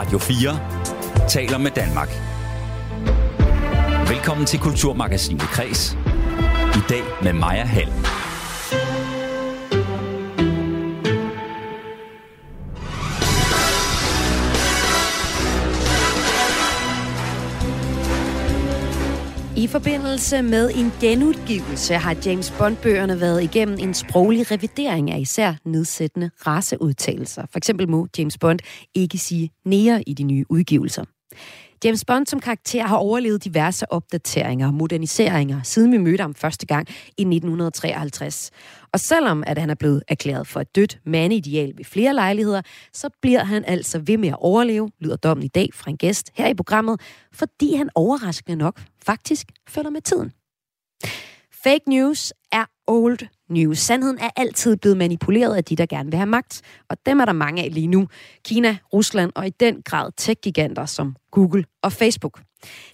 Radio 4 taler med Danmark. Velkommen til Kulturmagasinet Kres. I dag med Maja Hall. I forbindelse med en genudgivelse har James Bond-bøgerne været igennem en sproglig revidering af især nedsættende raceudtalelser. For eksempel må James Bond ikke sige nære i de nye udgivelser. James Bond som karakter har overlevet diverse opdateringer og moderniseringer, siden vi mødte ham første gang i 1953. Og selvom at han er blevet erklæret for et dødt mandideal ved flere lejligheder, så bliver han altså ved med at overleve, lyder dommen i dag fra en gæst her i programmet, fordi han overraskende nok faktisk følger med tiden. Fake news old news. Sandheden er altid blevet manipuleret af de, der gerne vil have magt. Og dem er der mange af lige nu. Kina, Rusland og i den grad tech-giganter som Google og Facebook.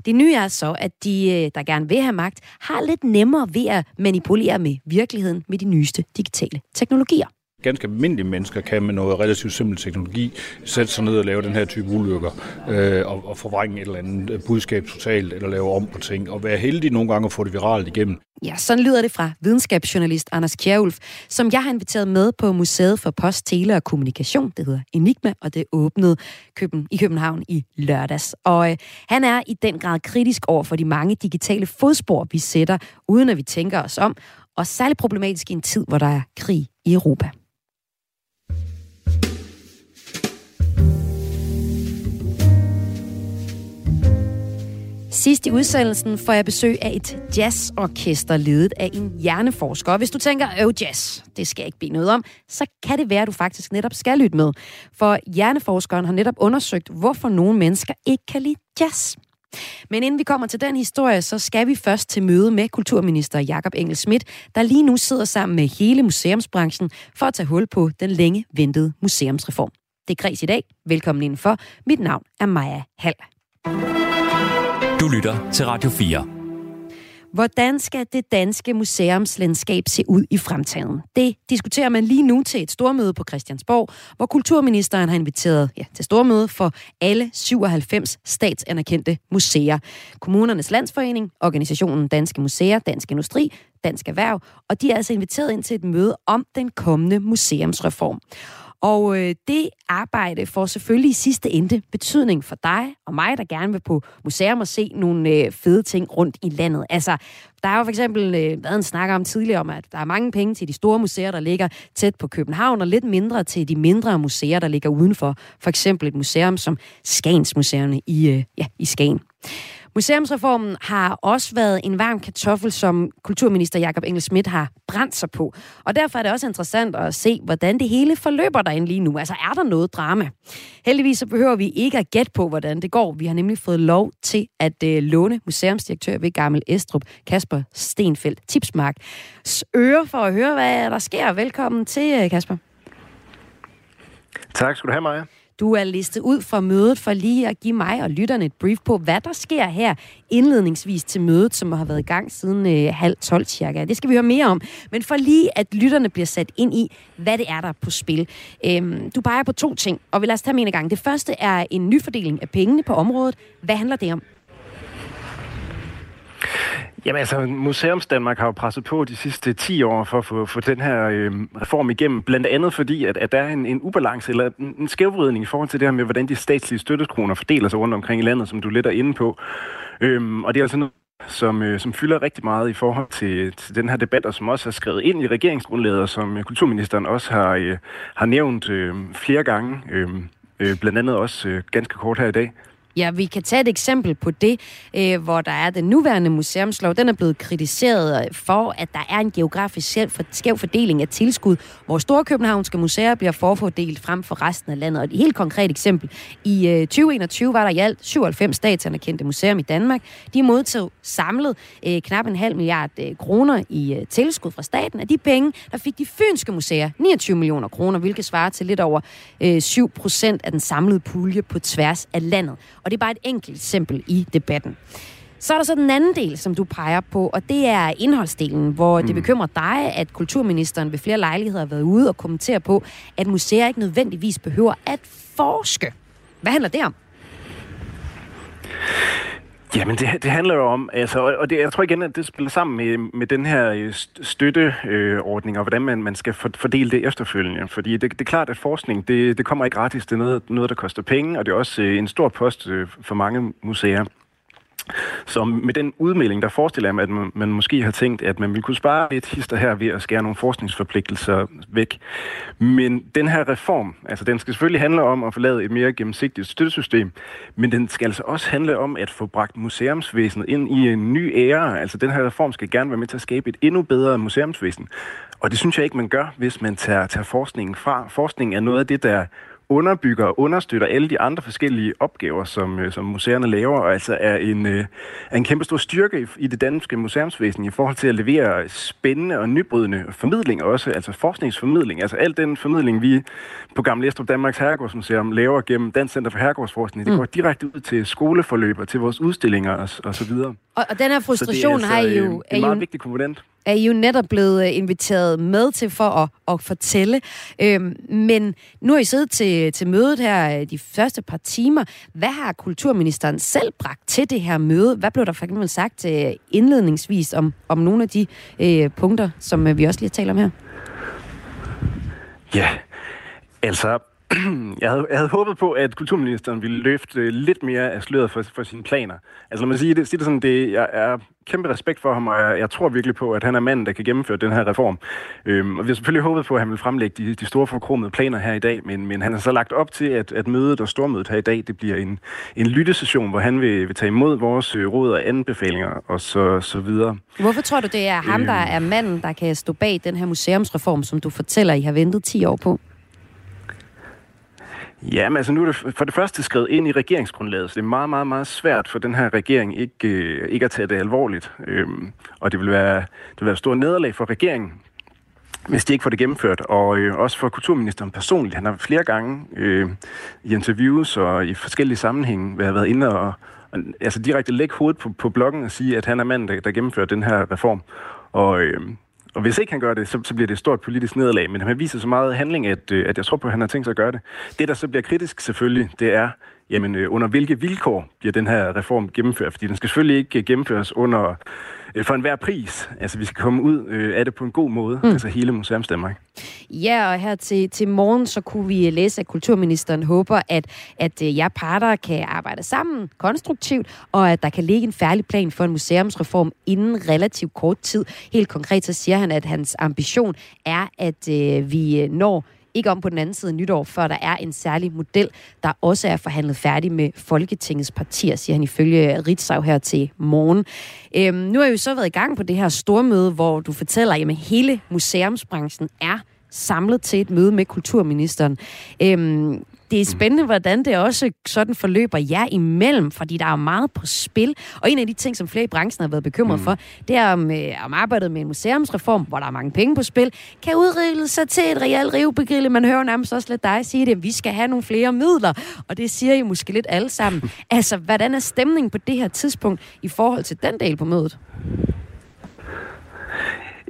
Det nye er så, at de, øh, der gerne vil have magt, har lidt nemmere ved at manipulere med virkeligheden med de nyeste digitale teknologier ganske almindelige mennesker kan med noget relativt simpel teknologi sætte sig ned og lave den her type ulykker øh, og, og forvrænge et eller andet øh, budskab totalt eller lave om på ting og være heldig nogle gange at få det viralt igennem. Ja, sådan lyder det fra videnskabsjournalist Anders Kjærulf, som jeg har inviteret med på Museet for Post, Tele og Kommunikation. Det hedder Enigma, og det åbnede Køben, i København i lørdags. Og øh, han er i den grad kritisk over for de mange digitale fodspor, vi sætter, uden at vi tænker os om, og særligt problematisk i en tid, hvor der er krig i Europa. Sidst i udsendelsen får jeg besøg af et jazzorkester ledet af en hjerneforsker. Og hvis du tænker, øv jazz, det skal jeg ikke blive noget om, så kan det være, at du faktisk netop skal lytte med. For hjerneforskeren har netop undersøgt, hvorfor nogle mennesker ikke kan lide jazz. Men inden vi kommer til den historie, så skal vi først til møde med kulturminister Jakob Engel Schmidt, der lige nu sidder sammen med hele museumsbranchen for at tage hul på den længe ventede museumsreform. Det er Græs i dag. Velkommen indenfor. Mit navn er Maja Hall. Du lytter til Radio 4. Hvordan skal det danske museumslandskab se ud i fremtiden? Det diskuterer man lige nu til et stormøde på Christiansborg, hvor kulturministeren har inviteret ja, til stormøde for alle 97 statsanerkendte museer. Kommunernes Landsforening, Organisationen Danske Museer, Dansk Industri, Dansk Erhverv, og de er altså inviteret ind til et møde om den kommende museumsreform. Og øh, det arbejde får selvfølgelig i sidste ende betydning for dig og mig, der gerne vil på museum og se nogle øh, fede ting rundt i landet. Altså, der er jo for eksempel øh, været en snak om tidligere om, at der er mange penge til de store museer, der ligger tæt på København, og lidt mindre til de mindre museer, der ligger udenfor. For eksempel et museum som Skagens Museum i, øh, ja, i Skagen. Museumsreformen har også været en varm kartoffel, som kulturminister Jakob Engel Schmidt har brændt sig på. Og derfor er det også interessant at se, hvordan det hele forløber derinde lige nu. Altså er der noget drama? Heldigvis så behøver vi ikke at gætte på, hvordan det går. Vi har nemlig fået lov til at uh, låne museumsdirektør ved Gammel Estrup, Kasper Stenfeldt Tipsmark. Øre for at høre, hvad der sker. Velkommen til, øh, Kasper. Tak skal du have, Maja. Du er listet ud for mødet for lige at give mig og lytterne et brief på, hvad der sker her indledningsvis til mødet, som har været i gang siden øh, halv 12 cirka. Det skal vi høre mere om. Men for lige at lytterne bliver sat ind i, hvad det er, der er på spil. Øhm, du peger på to ting, og vi lader os tage en gang. Det første er en nyfordeling af pengene på området. Hvad handler det om? Jamen altså, Museums Danmark har jo presset på de sidste 10 år for at få, for den her øh, reform igennem, blandt andet fordi, at, at der er en, en ubalance eller en, en skævvridning i forhold til det her med, hvordan de statslige støttekroner fordeler sig rundt omkring i landet, som du lidt er inde på. Øhm, og det er altså noget, som, øh, som fylder rigtig meget i forhold til, til den her debat, og som også er skrevet ind i regeringsgrundlaget, og som øh, kulturministeren også har, øh, har nævnt øh, flere gange, øh, øh, blandt andet også øh, ganske kort her i dag. Ja, vi kan tage et eksempel på det, øh, hvor der er den nuværende museumslov. Den er blevet kritiseret øh, for, at der er en geografisk skæv fordeling af tilskud, hvor Storkøbenhavnske museer bliver forfordelt frem for resten af landet. Og et helt konkret eksempel. I øh, 2021 var der i alt 97 statsanerkendte museer i Danmark. De modtog samlet øh, knap en halv milliard øh, kroner i øh, tilskud fra staten. Af de penge, der fik de fynske museer 29 millioner kroner, hvilket svarer til lidt over øh, 7 procent af den samlede pulje på tværs af landet. Og det er bare et enkelt eksempel i debatten. Så er der så den anden del, som du peger på, og det er indholdsdelen, hvor mm. det bekymrer dig, at kulturministeren ved flere lejligheder har været ude og kommentere på, at museer ikke nødvendigvis behøver at forske Hvad handler det om? Jamen, det, det handler jo om, altså, og det, jeg tror igen, at det spiller sammen med, med den her øh, støtteordning, øh, og hvordan man, man skal fordele det efterfølgende. Fordi det, det er klart, at forskning, det, det kommer ikke gratis. Det er noget, noget, der koster penge, og det er også øh, en stor post øh, for mange museer. Så med den udmelding, der forestiller jeg mig, at man, man måske har tænkt, at man ville kunne spare lidt hister her ved at skære nogle forskningsforpligtelser væk. Men den her reform, altså den skal selvfølgelig handle om at få lavet et mere gennemsigtigt støttesystem, men den skal altså også handle om at få bragt museumsvæsenet ind i en ny æra. Altså den her reform skal gerne være med til at skabe et endnu bedre museumsvæsen. Og det synes jeg ikke, man gør, hvis man tager, tager forskningen fra. Forskningen er noget af det, der underbygger og understøtter alle de andre forskellige opgaver, som, øh, som museerne laver, og altså er en, øh, er en kæmpe stor styrke i, det danske museumsvæsen i forhold til at levere spændende og nybrydende formidling også, altså forskningsformidling. Altså al den formidling, vi på Gamle Estrup Danmarks Herregårdsmuseum laver gennem Dansk Center for Herregårdsforskning, mm. det går direkte ud til skoleforløb og til vores udstillinger og, og så videre. Og, og den her frustration altså, har I jo... Øh, er en meget jo... vigtig komponent er I jo netop blevet øh, inviteret med til for at, at fortælle. Øhm, men nu har I siddet til, til mødet her øh, de første par timer. Hvad har kulturministeren selv bragt til det her møde? Hvad blev der for eksempel sagt øh, indledningsvis om, om nogle af de øh, punkter, som vi også lige har talt om her? Ja, altså jeg havde, jeg havde håbet på, at kulturministeren ville løfte lidt mere af sløret for, for sine planer. Altså når man siger det, siger det sådan, det, jeg er kæmpe respekt for ham, og jeg, jeg tror virkelig på, at han er manden, der kan gennemføre den her reform. Øhm, og vi har selvfølgelig håbet på, at han vil fremlægge de, de store forkromede planer her i dag, men, men han har så lagt op til, at, at mødet og stormødet her i dag, det bliver en, en lyttesession, hvor han vil, vil tage imod vores øh, råd og anbefalinger og så, så videre. Hvorfor tror du, det er ham, der øhm. er manden, der kan stå bag den her museumsreform, som du fortæller, I har ventet 10 år på? Ja, men altså nu er det for det første skrevet ind i regeringsgrundlaget, så det er meget, meget, meget svært for den her regering ikke, øh, ikke at tage det alvorligt. Øhm, og det vil, være, det vil være et stort nederlag for regeringen, hvis de ikke får det gennemført. Og øh, også for kulturministeren personligt. Han har flere gange øh, i interviews og i forskellige sammenhænge været inde og, og altså direkte lægge hovedet på, på bloggen og sige, at han er manden, der, der gennemfører den her reform. Og, øh, og hvis ikke han gør det, så, så bliver det et stort politisk nederlag. Men han viser så meget handling, at, øh, at jeg tror på, at han har tænkt sig at gøre det. Det, der så bliver kritisk selvfølgelig, det er, jamen, øh, under hvilke vilkår bliver den her reform gennemført? Fordi den skal selvfølgelig ikke gennemføres under øh, for enhver pris. Altså, vi skal komme ud øh, af det på en god måde, mm. altså hele Museums Danmark. Ja, og her til, til morgen, så kunne vi læse, at kulturministeren håber, at, at øh, jer parter kan arbejde sammen konstruktivt, og at der kan ligge en færdig plan for en museumsreform inden relativt kort tid. Helt konkret så siger han, at hans ambition er, at øh, vi øh, når ikke om på den anden side nytår, før der er en særlig model, der også er forhandlet færdig med Folketingets partier, siger han ifølge Ritzau her til morgen. Øhm, nu har vi jo så været i gang på det her stormøde, hvor du fortæller, at hele museumsbranchen er samlet til et møde med kulturministeren. Øhm, det er spændende, hvordan det også sådan forløber jer imellem, fordi der er meget på spil. Og en af de ting, som flere i branchen har været bekymret mm. for, det er om, øh, om arbejdet med en museumsreform, hvor der er mange penge på spil, kan udrille sig til et reelt rivebegrille. Man hører nærmest også lidt dig sige det, at vi skal have nogle flere midler. Og det siger I måske lidt alle sammen. altså, hvordan er stemningen på det her tidspunkt i forhold til den del på mødet?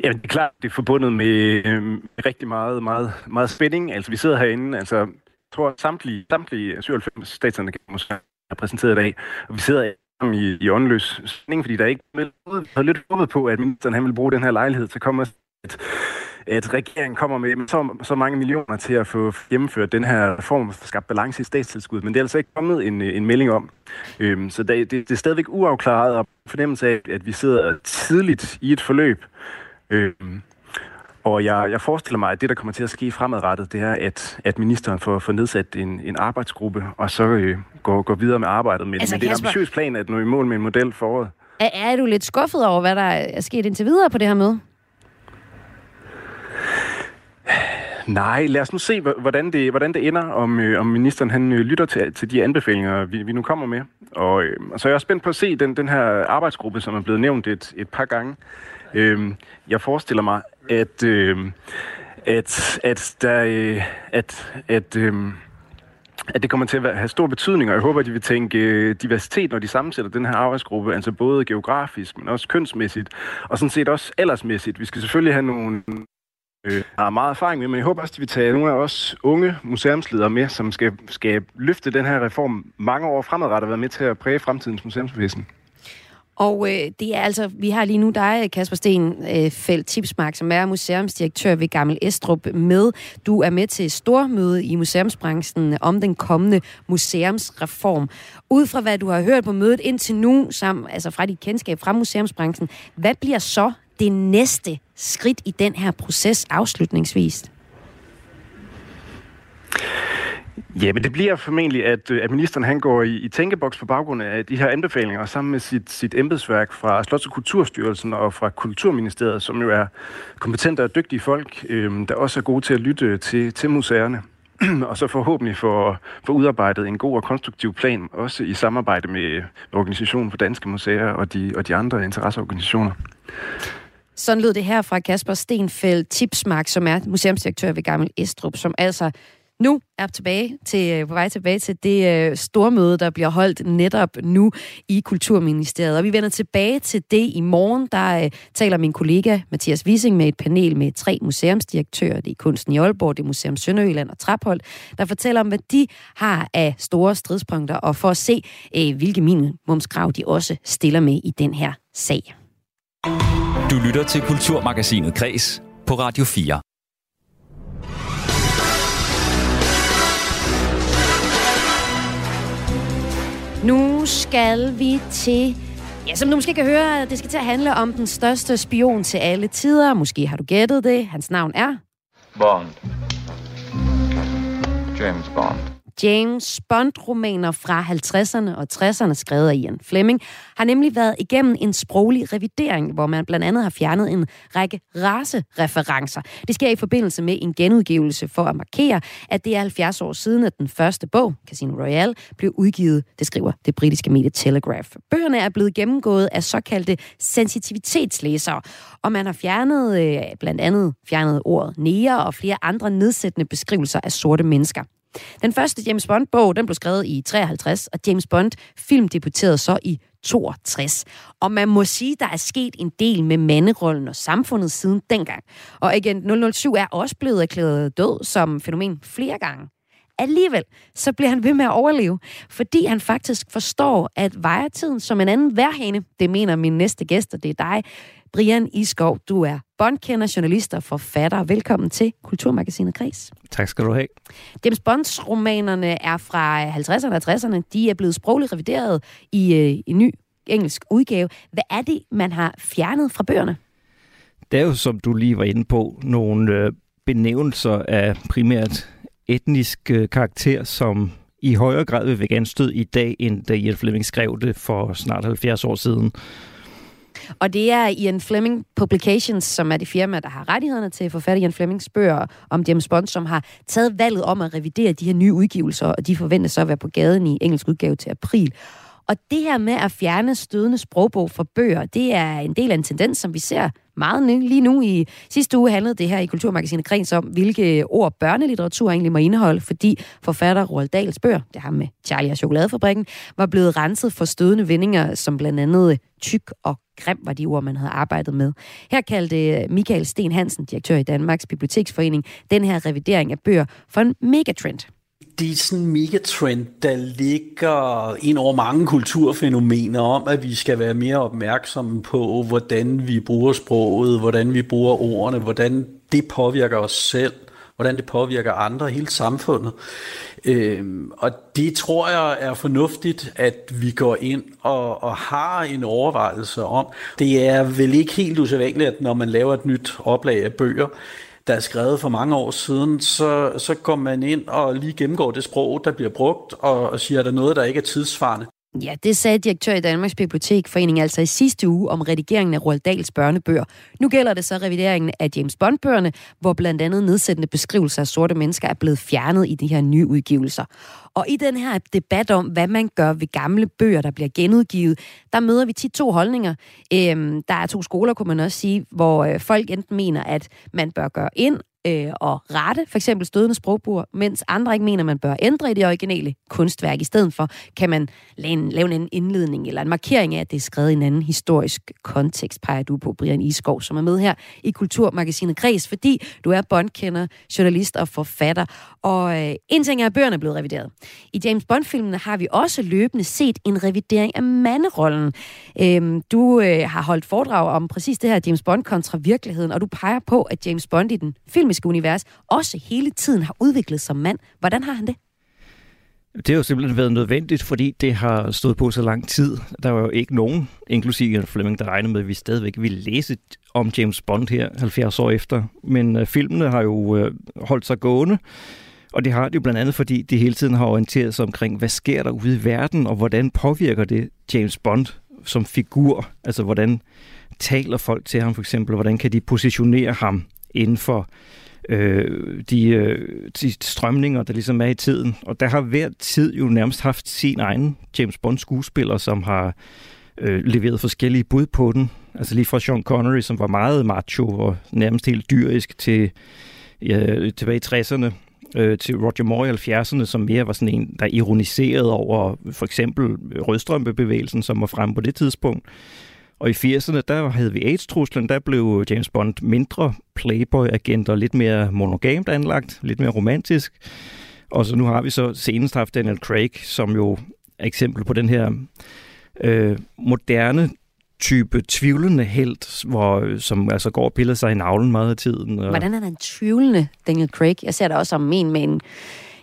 Ja, det er klart, det er forbundet med øh, rigtig meget, meget, meget spænding. Altså, vi sidder herinde, altså, tror, samtlige, samtlige 97 staterne er præsenteret i dag. Og vi sidder i, i åndløs spænding, fordi der er ikke ud. har lidt håbet på, at ministeren han vil bruge den her lejlighed til at komme at, at regeringen kommer med så, så mange millioner til at få gennemført den her reform for skabt balance i statstilskud, men det er altså ikke kommet en, en melding om. Øhm, så det, det, det er stadigvæk uafklaret og fornemmelse af, at vi sidder tidligt i et forløb, øhm, og jeg, jeg forestiller mig, at det, der kommer til at ske fremadrettet, det er, at, at ministeren får, får nedsat en, en arbejdsgruppe, og så øh, går, går videre med arbejdet. Men, altså, men det er en ambitiøs plan at nå i mål med en model for året. Er, er du lidt skuffet over, hvad der er sket indtil videre på det her møde? Nej, lad os nu se, hvordan det, hvordan det ender, om, øh, om ministeren han øh, lytter til, til de anbefalinger, vi, vi nu kommer med. Og, øh, og så er jeg også spændt på at se den, den her arbejdsgruppe, som er blevet nævnt et, et par gange. Øh, jeg forestiller mig, at, øh, at, at, der, øh, at, at, øh, at det kommer til at have stor betydning, og jeg håber, at de vil tænke øh, diversitet, når de sammensætter den her arbejdsgruppe, altså både geografisk, men også kønsmæssigt, og sådan set også aldersmæssigt. Vi skal selvfølgelig have nogle øh, har meget erfaring med, men jeg håber også, at vi tager nogle af os unge museumsledere med, som skal, skal løfte den her reform mange år fremadrettet og være med til at præge fremtidens museumsvæsen. Og øh, det er altså, vi har lige nu dig, Kasper Sten øh, Felt Tipsmark, som er museumsdirektør ved Gammel Estrup med. Du er med til stormøde i museumsbranchen om den kommende museumsreform. Ud fra hvad du har hørt på mødet indtil nu, sammen, altså fra dit kendskab fra museumsbranchen, hvad bliver så det næste skridt i den her proces afslutningsvis? Ja, men det bliver formentlig, at, øh, at ministeren han går i, i tænkeboks på baggrund af de her anbefalinger, sammen med sit, sit embedsværk fra Slots- og Kulturstyrelsen og fra Kulturministeriet, som jo er kompetente og dygtige folk, øh, der også er gode til at lytte til, til museerne. og så forhåbentlig få, få udarbejdet en god og konstruktiv plan, også i samarbejde med Organisationen for Danske Museer og de, og de andre interesseorganisationer. Sådan lød det her fra Kasper Stenfeldt Tipsmark, som er museumsdirektør ved Gammel Estrup, som altså nu er tilbage til, øh, på vej tilbage til det øh, store møde, der bliver holdt netop nu i Kulturministeriet. Og vi vender tilbage til det i morgen. Der uh, taler min kollega Mathias Wissing med et panel med tre museumsdirektører. Det er Kunsten i Aalborg, det er Museum Sønderjylland og Traphold, der fortæller om, hvad de har af store stridspunkter, og for at se, uh, hvilke minimumskrav de også stiller med i den her sag. Du lytter til Kulturmagasinet Kres på Radio 4. Nu skal vi til... Ja, som du måske kan høre, det skal til at handle om den største spion til alle tider. Måske har du gættet det. Hans navn er... Bond. James Bond. James Bond-romaner fra 50'erne og 60'erne, skrevet af Ian Fleming, har nemlig været igennem en sproglig revidering, hvor man blandt andet har fjernet en række racereferencer. Det sker i forbindelse med en genudgivelse for at markere, at det er 70 år siden, at den første bog, Casino Royale, blev udgivet, det skriver det britiske medie Telegraph. Bøgerne er blevet gennemgået af såkaldte sensitivitetslæsere, og man har fjernet øh, blandt andet fjernet ordet nære og flere andre nedsættende beskrivelser af sorte mennesker. Den første James Bond-bog, den blev skrevet i 53, og James Bond film debuterede så i 62. Og man må sige, der er sket en del med manderollen og samfundet siden dengang. Og Agent 007 er også blevet erklæret død som fænomen flere gange. Alligevel så bliver han ved med at overleve, fordi han faktisk forstår, at vejetiden som en anden værhane, det mener min næste gæst, og det er dig, Brian Iskov. Du er bondkender, journalist og forfatter. Velkommen til Kulturmagasinet Kris. Tak skal du have. James Bonds romanerne er fra 50'erne og 60'erne. De er blevet sprogligt revideret i øh, en ny engelsk udgave. Hvad er det, man har fjernet fra bøgerne? Det er jo, som du lige var inde på, nogle øh, benævnelser af primært etnisk øh, karakter, som i højere grad vil vække anstød i dag, end da Ian Fleming skrev det for snart 70 år siden. Og det er Ian Fleming Publications, som er det firma, der har rettighederne til forfatter Ian Flemings bøger om James Bond, som har taget valget om at revidere de her nye udgivelser, og de forventes så at være på gaden i engelsk udgave til april. Og det her med at fjerne stødende sprogbog fra bøger, det er en del af en tendens, som vi ser meget lige nu. I sidste uge handlede det her i Kulturmagasinet Kreds om, hvilke ord børnelitteratur egentlig må indeholde, fordi forfatter Roald Dahls bøger, det har med Charlie og Chokoladefabrikken, var blevet renset for stødende vendinger, som blandt andet tyk og grim var de ord, man havde arbejdet med. Her kaldte øh, Michael Sten Hansen, direktør i Danmarks Biblioteksforening, den her revidering af bøger for en megatrend det er sådan en megatrend, der ligger ind over mange kulturfænomener om, at vi skal være mere opmærksomme på, hvordan vi bruger sproget, hvordan vi bruger ordene, hvordan det påvirker os selv, hvordan det påvirker andre, hele samfundet. Øhm, og det tror jeg er fornuftigt, at vi går ind og, og har en overvejelse om. Det er vel ikke helt usædvanligt, at når man laver et nyt oplag af bøger, der er skrevet for mange år siden, så, så går man ind og lige gennemgår det sprog, der bliver brugt, og, og siger, at der er noget, der ikke er tidsvarende. Ja, det sagde direktør i Danmarks Bibliotekforening altså i sidste uge om redigeringen af Roald Dahls børnebøger. Nu gælder det så revideringen af James Bond-bøgerne, hvor blandt andet nedsættende beskrivelser af sorte mennesker er blevet fjernet i de her nye udgivelser. Og i den her debat om, hvad man gør ved gamle bøger, der bliver genudgivet, der møder vi tit to holdninger. Øhm, der er to skoler, kunne man også sige, hvor øh, folk enten mener, at man bør gøre ind øh, og rette for eksempel stødende sprogbrug, mens andre ikke mener, man bør ændre i det originale kunstværk. I stedet for kan man lave en, lave en indledning eller en markering af, at det er skrevet i en anden historisk kontekst, peger du på, Brian Iskov, som er med her i Kulturmagasinet Græs, fordi du er bondkender, journalist og forfatter. Og øh, en ting er, at bøgerne er blevet revideret. I James Bond-filmene har vi også løbende set en revidering af manderollen. Øhm, du øh, har holdt foredrag om præcis det her James Bond kontra virkeligheden, og du peger på, at James Bond i den filmiske univers også hele tiden har udviklet sig som mand. Hvordan har han det? Det har jo simpelthen været nødvendigt, fordi det har stået på så lang tid. Der var jo ikke nogen, inklusive Fleming, der regnede med, at vi stadigvæk ville læse om James Bond her 70 år efter. Men øh, filmene har jo øh, holdt sig gående, og det har det jo blandt andet, fordi de hele tiden har orienteret sig omkring, hvad sker der ude i verden, og hvordan påvirker det James Bond som figur? Altså, hvordan taler folk til ham for eksempel? Hvordan kan de positionere ham inden for øh, de, øh, de strømninger, der ligesom er i tiden. Og der har hver tid jo nærmest haft sin egen James Bond-skuespiller, som har øh, leveret forskellige bud på den. Altså lige fra Sean Connery, som var meget macho og nærmest helt dyrisk, til ja, tilbage i 60'erne, øh, til Roger Moore i 70'erne, som mere var sådan en, der ironiserede over for eksempel rødstrømpebevægelsen, som var fremme på det tidspunkt. Og i 80'erne, der havde vi AIDS-truslen, der blev James Bond mindre playboy-agent og lidt mere monogamt anlagt, lidt mere romantisk. Og så nu har vi så senest haft Daniel Craig, som jo er eksempel på den her øh, moderne type tvivlende held, hvor, som altså går og piller sig i navlen meget af tiden. Og... Hvordan er den tvivlende Daniel Craig? Jeg ser det også som en med en,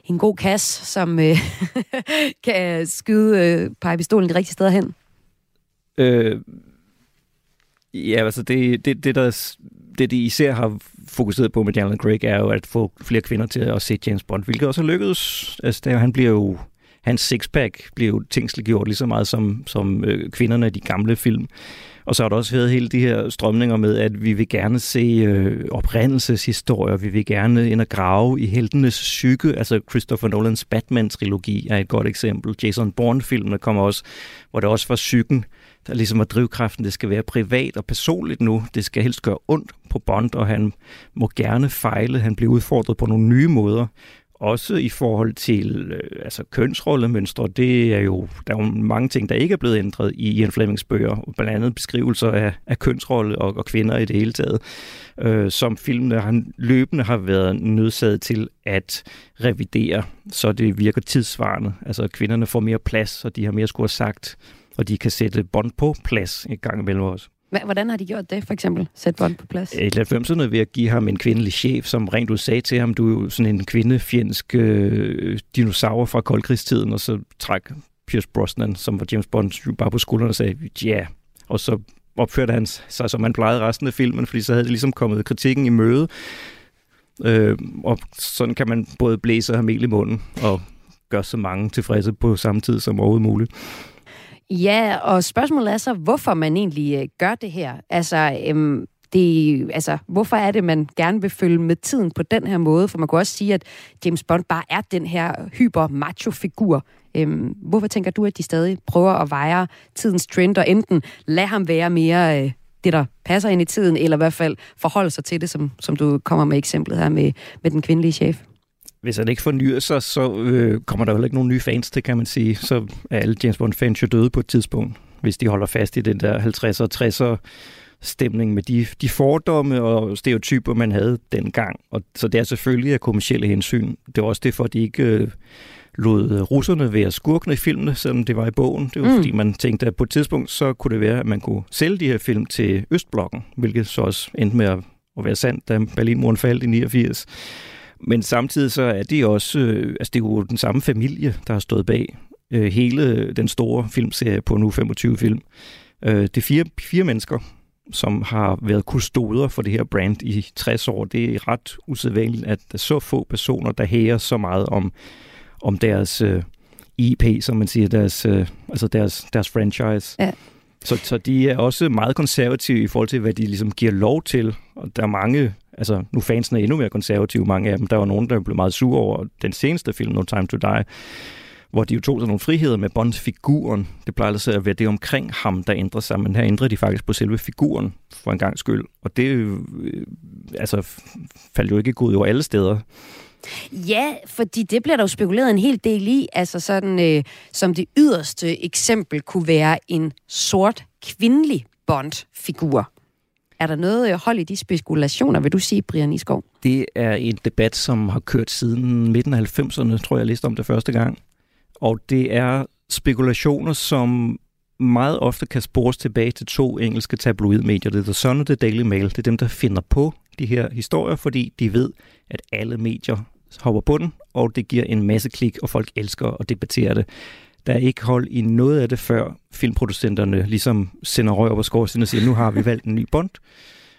en god kasse, som øh, kan skyde øh, pegepistolen de rigtige steder hen. Øh, Ja, altså det, det, det, der, det, de især har fokuseret på med Daniel Craig, er jo at få flere kvinder til at se James Bond, hvilket også har lykkedes. Altså, der, han bliver jo, hans sixpack blev tingsliggjort lige så meget som, som øh, kvinderne i de gamle film. Og så har der også været hele de her strømninger med, at vi vil gerne se øh, oprindelseshistorier, vi vil gerne ind og grave i heltenes psyke. Altså Christopher Nolans Batman-trilogi er et godt eksempel. Jason Bourne-filmene kommer også, hvor det også var psyken, der ligesom var drivkraften. Det skal være privat og personligt nu. Det skal helst gøre ondt på Bond, og han må gerne fejle. Han bliver udfordret på nogle nye måder. Også i forhold til øh, altså kønsrollemønstre, det er jo, der er jo mange ting, der ikke er blevet ændret i Ian Flemings bøger, blandt andet beskrivelser af, af kønsrolle og, og kvinder i det hele taget, øh, som filmene han løbende har været nødsaget til at revidere, så det virker tidsvarende. Altså kvinderne får mere plads, og de har mere skulle have sagt og de kan sætte bånd på plads i gang imellem også. Hvordan har de gjort det, for eksempel? Sæt bånd på plads? I 90'erne ved at give ham en kvindelig chef, som rent ud sagde til ham, du er jo sådan en kvindefjendsk øh, dinosaur fra koldkrigstiden, og så træk Pierce Brosnan, som var James Bond, bare på skulderen og sagde, ja. Yeah. Og så opførte han sig, som han plejede resten af filmen, fordi så havde det ligesom kommet kritikken i møde. Øh, og sådan kan man både blæse og have mel i munden, og gøre så mange tilfredse på samme tid som overhovedet muligt. Ja, og spørgsmålet er så, hvorfor man egentlig øh, gør det her. Altså, øhm, det, altså, hvorfor er det, man gerne vil følge med tiden på den her måde? For man kan også sige, at James Bond bare er den her hyper-macho-figur. Øhm, hvorfor tænker du, at de stadig prøver at veje tidens trend, og enten lade ham være mere øh, det, der passer ind i tiden, eller i hvert fald forholde sig til det, som, som du kommer med eksemplet her med, med den kvindelige chef? Hvis han ikke fornyer sig, så øh, kommer der jo ikke nogen nye fans til, kan man sige. Så er alle James Bond-fans jo døde på et tidspunkt, hvis de holder fast i den der 50'er og 60'er stemning med de, de fordomme og stereotyper, man havde dengang. Og, så det er selvfølgelig af kommersielle hensyn. Det var også det, for at de ikke øh, lod russerne være skurkene i filmene, selvom det var i bogen. Det var mm. fordi, man tænkte, at på et tidspunkt, så kunne det være, at man kunne sælge de her film til Østblokken, hvilket så også endte med at, at være sandt, da Berlinmuren faldt i 89. Men samtidig så er det også, øh, altså det er jo den samme familie, der har stået bag øh, hele den store filmserie på nu 25 film. Øh, det er fire, fire mennesker, som har været kustoder for det her brand i 60 år. Det er ret usædvanligt, at der er så få personer, der hæger så meget om, om deres øh, IP, som man siger, deres, øh, altså deres, deres franchise. Ja. Så, så de er også meget konservative i forhold til, hvad de ligesom giver lov til. Og der er mange Altså, nu fansene er endnu mere konservative, mange af dem. Der var nogen, der blev meget sure over den seneste film, No Time to Die, hvor de jo tog sig nogle friheder med Bond-figuren. Det plejer altså at være det omkring ham, der ændrer sig, men her ændrede de faktisk på selve figuren for en gang skyld. Og det øh, altså, faldt jo ikke god over alle steder. Ja, fordi det bliver der jo spekuleret en hel del i. Altså sådan, øh, som det yderste eksempel kunne være en sort kvindelig Bond-figur. Er der noget øh, hold i de spekulationer, vil du sige, Brian Iskov? Det er en debat, som har kørt siden midten af 90'erne, tror jeg, jeg læste om det første gang. Og det er spekulationer, som meget ofte kan spores tilbage til to engelske tabloidmedier. Det er The Sun og The Daily Mail. Det er dem, der finder på de her historier, fordi de ved, at alle medier hopper på den, og det giver en masse klik, og folk elsker at debattere det. Der er ikke hold i noget af det, før filmproducenterne ligesom sender røg op og skorsten og siger, nu har vi valgt en ny Bond.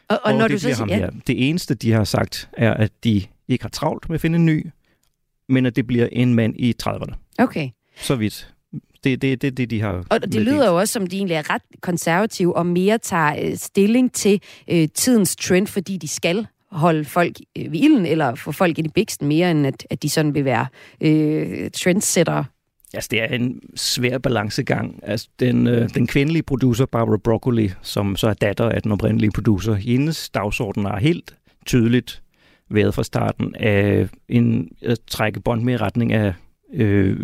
Og, og, og når det du så ham ja. Det eneste, de har sagt, er, at de ikke har travlt med at finde en ny, men at det bliver en mand i 30'erne. Okay. Så vidt. Det er det, det, det, de har Og det lyder jo også, som de egentlig er ret konservative og mere tager øh, stilling til øh, tidens trend, fordi de skal holde folk øh, ved ilden, eller få folk ind i biksten mere, end at, at de sådan vil være øh, trendsetter. Altså, det er en svær balancegang. Altså, den, øh, den kvindelige producer, Barbara Broccoli, som så er datter af den oprindelige producer, hendes dagsorden er helt tydeligt været fra starten af en at trække bånd med i retning af øh,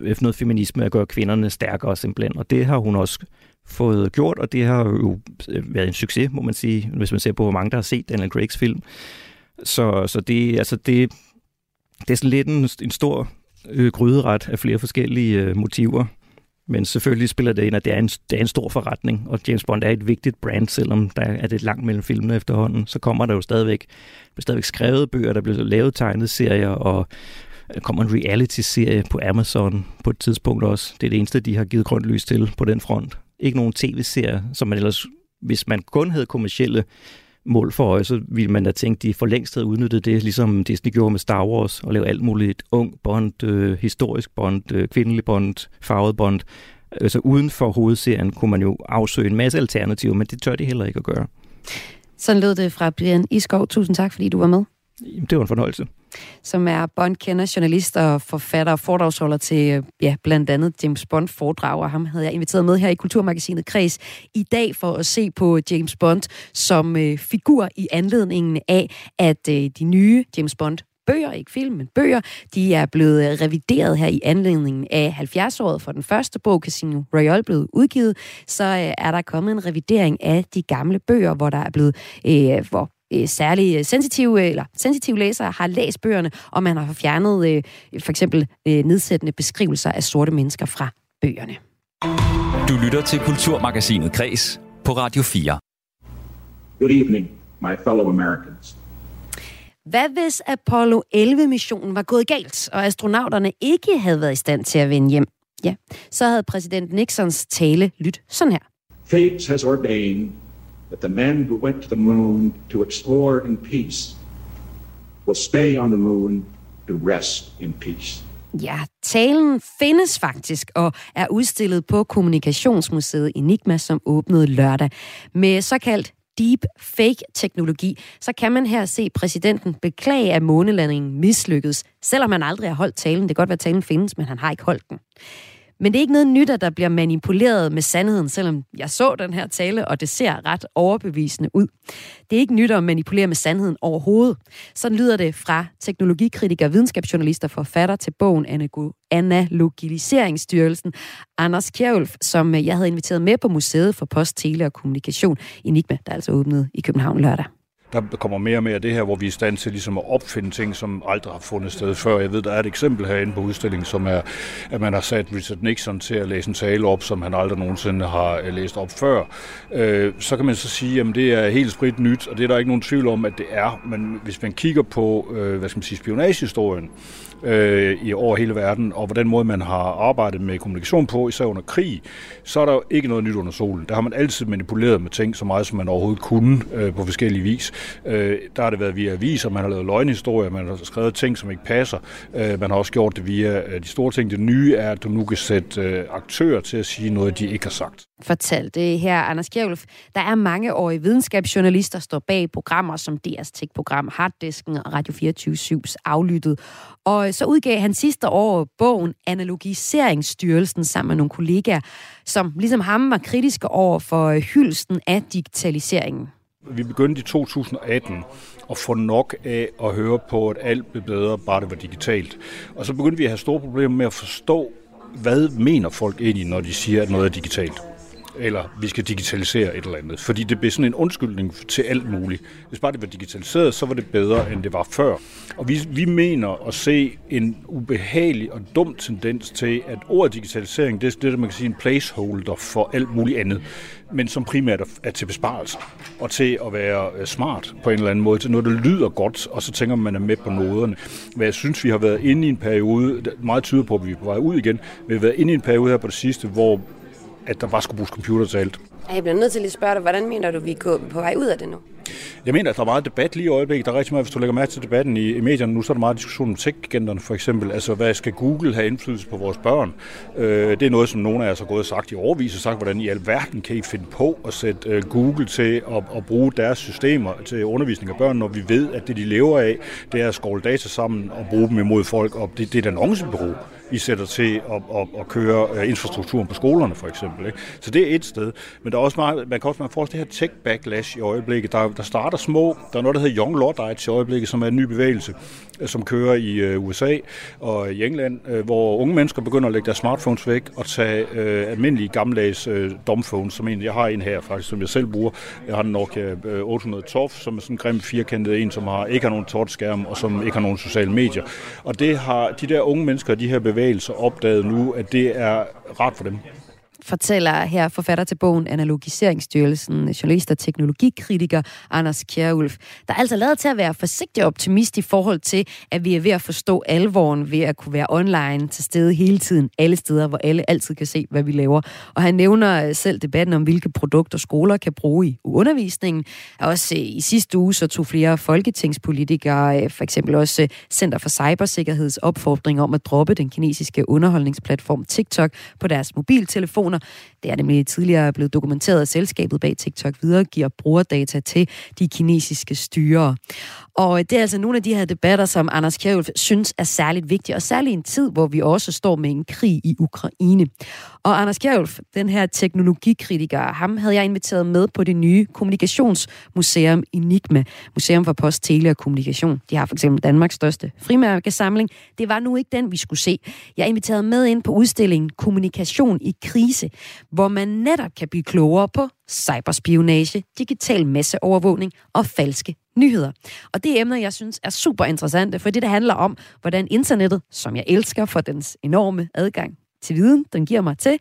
øh, noget feminisme, at gøre kvinderne stærkere simpelthen. Og det har hun også fået gjort, og det har jo øh, været en succes, må man sige, hvis man ser på, hvor mange der har set Daniel Craigs film. Så, så det, altså det, det er sådan lidt en, en stor øh, gryderet af flere forskellige øh, motiver. Men selvfølgelig spiller det ind, at det er, en, det er en stor forretning, og James Bond er et vigtigt brand, selvom der er det langt mellem filmene efterhånden. Så kommer der jo stadigvæk, der bliver stadigvæk skrevet bøger, der bliver lavet tegnet serier, og øh, der kommer en reality-serie på Amazon på et tidspunkt også. Det er det eneste, de har givet grønt lys til på den front. Ikke nogen tv-serie, som man ellers, hvis man kun havde kommercielle mål for øje, så ville man da tænke, at de for længst havde udnyttet det, ligesom Disney gjorde med Star Wars, og lave alt muligt ung bond, øh, historisk bond, øh, kvindelig bond, farvet bond. Altså uden for hovedserien kunne man jo afsøge en masse alternativer, men det tør de heller ikke at gøre. Sådan lød det fra Brian Iskov. Tusind tak, fordi du var med. Det var en fornøjelse. Som er Bond-kender, journalist og forfatter og foredragsholder til øh, ja, blandt andet James Bond-foredrag, og ham havde jeg inviteret med her i Kulturmagasinet Kreds i dag for at se på James Bond som øh, figur i anledningen af, at øh, de nye James Bond bøger, ikke film, men bøger, de er blevet øh, revideret her i anledningen af 70-året for den første bog, Casino Royale, blevet udgivet, så øh, er der kommet en revidering af de gamle bøger, hvor der er blevet, øh, hvor øh, særlig sensitive, eller sensitive læsere har læst bøgerne, og man har fjernet øh, for eksempel øh, nedsættende beskrivelser af sorte mennesker fra bøgerne. Du lytter til Kulturmagasinet Kres på Radio 4. Good evening, my fellow Americans. Hvad hvis Apollo 11-missionen var gået galt, og astronauterne ikke havde været i stand til at vende hjem? Ja, så havde præsident Nixons tale lyttet sådan her. Fate has ordained that the men who went to the moon to explore in peace will stay on the moon to rest in peace. Ja, talen findes faktisk og er udstillet på Kommunikationsmuseet Enigma, som åbnede lørdag. Med såkaldt deep fake teknologi, så kan man her se præsidenten beklage, at månelandingen mislykkedes, selvom han aldrig har holdt talen. Det kan godt være, at talen findes, men han har ikke holdt den. Men det er ikke noget nyt, at der bliver manipuleret med sandheden, selvom jeg så den her tale, og det ser ret overbevisende ud. Det er ikke nyt at manipulere med sandheden overhovedet. Sådan lyder det fra teknologikritiker, videnskabsjournalist og forfatter til bogen Analogiseringsstyrelsen, Anders Kjærulf, som jeg havde inviteret med på Museet for Post, Tele og Kommunikation, Enigma, der altså åbnede i København lørdag der kommer mere og mere af det her, hvor vi er i stand til ligesom at opfinde ting, som aldrig har fundet sted før. Jeg ved, der er et eksempel herinde på udstillingen, som er, at man har sat Richard Nixon til at læse en tale op, som han aldrig nogensinde har øh, læst op før. Øh, så kan man så sige, at det er helt sprit nyt, og det er der ikke nogen tvivl om, at det er. Men hvis man kigger på, øh, hvad skal man sige, spionagehistorien, øh, i over hele verden, og hvordan måde man har arbejdet med kommunikation på, især under krig, så er der jo ikke noget nyt under solen. Der har man altid manipuleret med ting så meget, som man overhovedet kunne øh, på forskellige vis. Øh, der har det været via aviser, man har lavet løgnhistorier, man har skrevet ting, som ikke passer. Øh, man har også gjort det via øh, de store ting. Det nye er, at du nu kan sætte øh, aktører til at sige noget, de ikke har sagt fortalte her Anders Kjærulf. Der er mange årige videnskabsjournalister, der står bag programmer som DR's Tech-program, Harddisken og Radio 24-7's Aflyttet. Og så udgav han sidste år bogen Analogiseringsstyrelsen sammen med nogle kollegaer, som ligesom ham var kritiske over for øh, hylsten af digitaliseringen. Vi begyndte i 2018 at få nok af at høre på, at alt blev bedre, bare det var digitalt. Og så begyndte vi at have store problemer med at forstå, hvad mener folk egentlig, når de siger, at noget er digitalt? Eller vi skal digitalisere et eller andet. Fordi det bliver sådan en undskyldning til alt muligt. Hvis bare det var digitaliseret, så var det bedre, end det var før. Og vi, vi mener at se en ubehagelig og dum tendens til, at ordet digitalisering, det er det, man kan sige en placeholder for alt muligt andet men som primært er til besparelse og til at være øh, smart på en eller anden måde, til noget, der lyder godt, og så tænker man, man er med på noderne. Men jeg synes, vi har været inde i en periode, meget tyder på, at vi er på vej ud igen, vi har været inde i en periode her på det sidste, hvor at der bare skulle bruges computer til alt. Jeg bliver nødt til at spørge dig, hvordan mener du, vi er på vej ud af det nu? Jeg mener, at der er meget debat lige i øjeblikket. Der er rigtig meget, hvis du lægger mærke til debatten i, i medierne nu, så er der meget diskussion om tech for eksempel. Altså, hvad skal Google have indflydelse på vores børn? Øh, det er noget, som nogle af os har gået og sagt i overvis, og sagt, hvordan i alverden kan I finde på at sætte øh, Google til at, at bruge deres systemer til undervisning af børn, når vi ved, at det, de lever af, det er at skovle data sammen og bruge dem imod folk, og det, det er et annoncebureau. I sætter til at, at, at køre øh, infrastrukturen på skolerne, for eksempel. Ikke? Så det er et sted. Men der er også meget, man kan også man får det her tech-backlash i øjeblikket. Der, der starter små. Der er noget, der hedder Young Luddites i øjeblikket, som er en ny bevægelse, Øh, som kører i øh, USA og i England, øh, hvor unge mennesker begynder at lægge deres smartphones væk og tage øh, almindelige gammeldags øh, domphones, som en, jeg har en her faktisk, som jeg selv bruger. Jeg har en Nokia 800 TOF, som er sådan en grim firkantet en, som har, ikke har nogen touchskærm og som ikke har nogen sociale medier. Og det har de der unge mennesker, de her bevægelser, opdaget nu, at det er rart for dem fortæller her forfatter til bogen Analogiseringsstyrelsen, journalist og teknologikritiker Anders Kjærulf. Der er altså lavet til at være forsigtig optimist i forhold til, at vi er ved at forstå alvoren ved at kunne være online til stede hele tiden, alle steder, hvor alle altid kan se, hvad vi laver. Og han nævner øh, selv debatten om, hvilke produkter skoler kan bruge i undervisningen. Også øh, i sidste uge så tog flere folketingspolitikere, øh, for eksempel også Center for Cybersikkerheds opfordring om at droppe den kinesiske underholdningsplatform TikTok på deres mobiltelefon personer. Det er nemlig tidligere blevet dokumenteret, at selskabet bag TikTok videregiver brugerdata til de kinesiske styre. Og øh, det er altså nogle af de her debatter, som Anders Kjærulf synes er særligt vigtige, og særligt i en tid, hvor vi også står med en krig i Ukraine. Og Anders Kjærulf, den her teknologikritiker, ham havde jeg inviteret med på det nye kommunikationsmuseum Enigma, Museum for Post, Tele og Kommunikation. De har for eksempel Danmarks største frimærkesamling. Det var nu ikke den, vi skulle se. Jeg inviterede med ind på udstillingen Kommunikation i krise, hvor man netop kan blive klogere på cyberspionage, digital masseovervågning og falske nyheder. Og det er emner, jeg synes er super interessante, for det, det handler om, hvordan internettet, som jeg elsker for dens enorme adgang til viden, den giver mig til,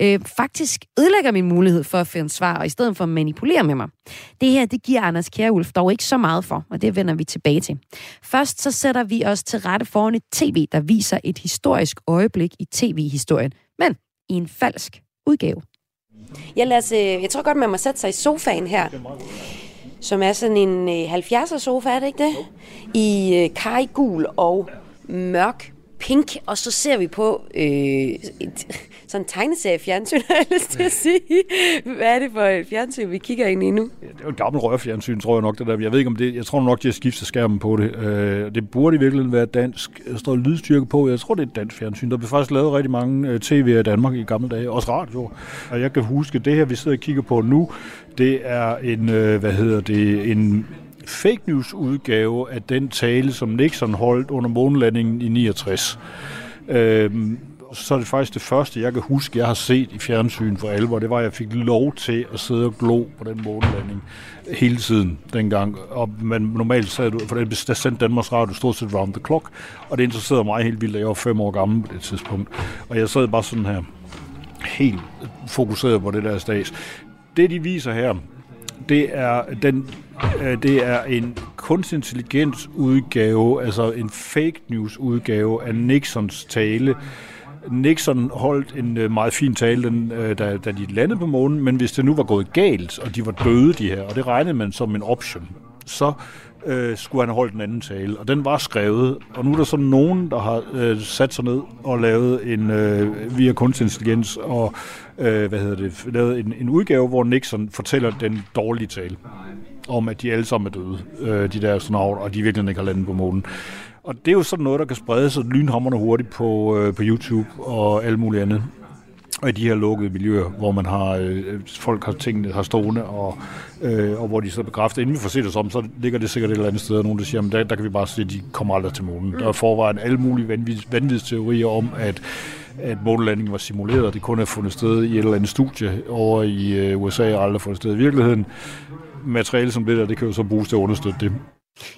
øh, faktisk ødelægger min mulighed for at finde svar, og i stedet for at manipulere med mig. Det her, det giver Anders Kjærulf dog ikke så meget for, og det vender vi tilbage til. Først så sætter vi os til rette foran et tv, der viser et historisk øjeblik i tv-historien, men i en falsk udgave. Jeg, lader, os, øh, jeg tror godt, man må sætte sig i sofaen her som er sådan en øh, 70'er sofa, er det ikke det? I øh, gul og mørk pink, og så ser vi på øh, et, sådan en tegneserie-fjernsyn, har jeg lyst til at sige. Hvad er det for et fjernsyn, vi kigger ind i nu? Ja, det er jo et gammelt rørfjernsyn, tror jeg nok, det der. Jeg ved ikke om det, jeg tror nok, de har skiftet skærmen på det. Øh, det burde i virkeligheden være dansk. Der står lydstyrke på. Jeg tror, det er et dansk fjernsyn. Der blev faktisk lavet rigtig mange øh, tv'er i Danmark i gamle dage. Også radio. Og jeg kan huske, det her, vi sidder og kigger på nu, det er en, øh, hvad hedder det, en fake news udgave af den tale, som Nixon holdt under månelandingen i 69. Øhm, så er det faktisk det første, jeg kan huske, jeg har set i fjernsyn for alvor. Det var, at jeg fik lov til at sidde og glo på den månelanding hele tiden dengang. Og man normalt sad du, for det der sendte Danmarks Radio stort set round the clock, og det interesserede mig helt vildt, jeg var fem år gammel på det tidspunkt. Og jeg sad bare sådan her, helt fokuseret på det der stats. Det, de viser her, det er, den, øh, det er en kunstig intelligens udgave, altså en fake news udgave af Nixons tale. Nixon holdt en øh, meget fin tale, den, øh, da, da de landede på månen, men hvis det nu var gået galt, og de var døde, de her, og det regnede man som en option, så øh, skulle han have holdt en anden tale. Og den var skrevet, og nu er der så nogen, der har øh, sat sig ned og lavet en, øh, via kunstig intelligens, og øh, hvad hedder det, lavet en, en udgave, hvor Nixon fortæller den dårlige tale om, at de alle sammen er døde, øh, de der astronauter, og de virkelig ikke har landet på månen. Og det er jo sådan noget, der kan sprede sig lynhammerne hurtigt på, øh, på YouTube og alt muligt andet. Og i de her lukkede miljøer, hvor man har øh, folk har tingene har stående, og, øh, og hvor de så bekræfter, inden vi får set os om, så ligger det sikkert et eller andet sted, og nogen der siger, at der, der kan vi bare se, at de kommer aldrig til månen. Der er forvejen alle mulige vanvidsteorier om, at at månelandingen var simuleret, og det kun er fundet sted i et eller andet studie over i øh, USA, og aldrig fundet sted i virkeligheden. Materiale som det der, det kan jo så bruges til at understøtte det.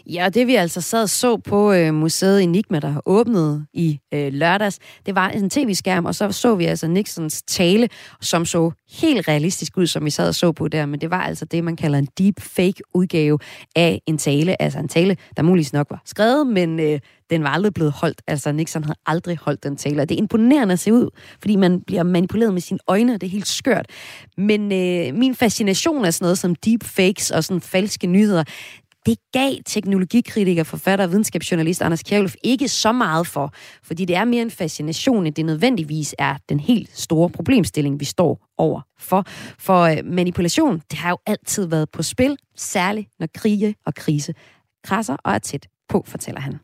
Ja, det vi altså sad og så på øh, museet Enigma, der har åbnet i øh, lørdags, det var en tv-skærm, og så så vi altså Nixons tale, som så helt realistisk ud, som vi sad og så på der, men det var altså det, man kalder en deep fake udgave af en tale, altså en tale, der muligvis nok var skrevet, men øh, den var aldrig blevet holdt. Altså Nixon havde aldrig holdt den tale, og det er imponerende at se ud, fordi man bliver manipuleret med sine øjne, og det er helt skørt. Men øh, min fascination af sådan noget som deep fakes og sådan falske nyheder, det gav teknologikritiker, forfatter og videnskabsjournalist Anders Kjærløf ikke så meget for, fordi det er mere en fascination, end det nødvendigvis er den helt store problemstilling, vi står over for. For manipulation, det har jo altid været på spil, særligt når krige og krise krasser og er tæt på, fortæller han.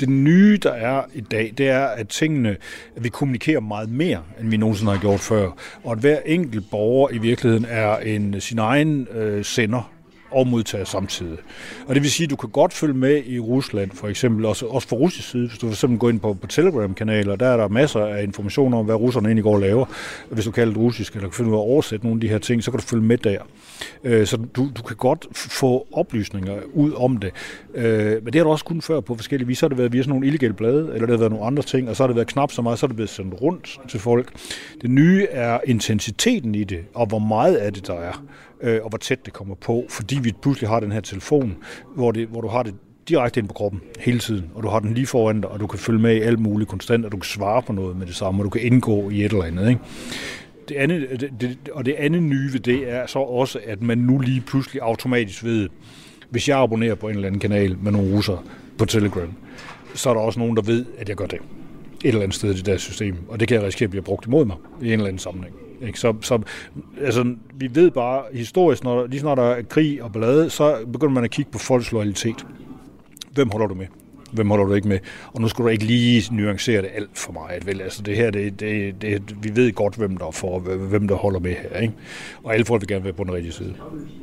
Det nye, der er i dag, det er, at tingene, at vi kommunikerer meget mere, end vi nogensinde har gjort før. Og at hver enkelt borger i virkeligheden er en sin egen øh, sender og modtager samtidig. Og det vil sige, at du kan godt følge med i Rusland, for eksempel, også, også fra russisk side. Hvis du for eksempel går ind på, på Telegram-kanaler, der er der masser af information om, hvad russerne egentlig går og laver. Hvis du kalder det russisk, eller kan finde ud af at oversætte nogle af de her ting, så kan du følge med der. Øh, så du, du kan godt få oplysninger ud om det. Øh, men det har du også kun før på forskellige vis. Så har det været via sådan nogle illegale blade, eller det har været nogle andre ting, og så har det været knap så meget, så er det blevet sendt rundt til folk. Det nye er intensiteten i det, og hvor meget af det der er øh, og hvor tæt det kommer på, fordi vi pludselig har den her telefon, hvor, det, hvor du har det direkte ind på kroppen hele tiden, og du har den lige foran dig, og du kan følge med i alt muligt konstant, og du kan svare på noget med det samme, og du kan indgå i et eller andet. Ikke? Det andet, det, det, og det andet nye ved det er så også, at man nu lige pludselig automatisk ved, hvis jeg abonnerer på en eller anden kanal med nogle russer på Telegram, så er der også nogen, der ved, at jeg gør det et eller andet sted i det der system, og det kan jeg risikere at blive brugt imod mig i en eller anden sammenhæng. Ikke? Så, så altså, vi ved bare historisk, når, lige når der er krig og blade, så begynder man at kigge på folks loyalitet. Hvem holder du med? Hvem holder du ikke med? Og nu skulle du ikke lige nuancere det alt for meget. Vel? Altså det her, det, det, det, vi ved godt, hvem der, for, hvem der holder med her. Ikke? Og alle folk vil gerne være på den rigtige side.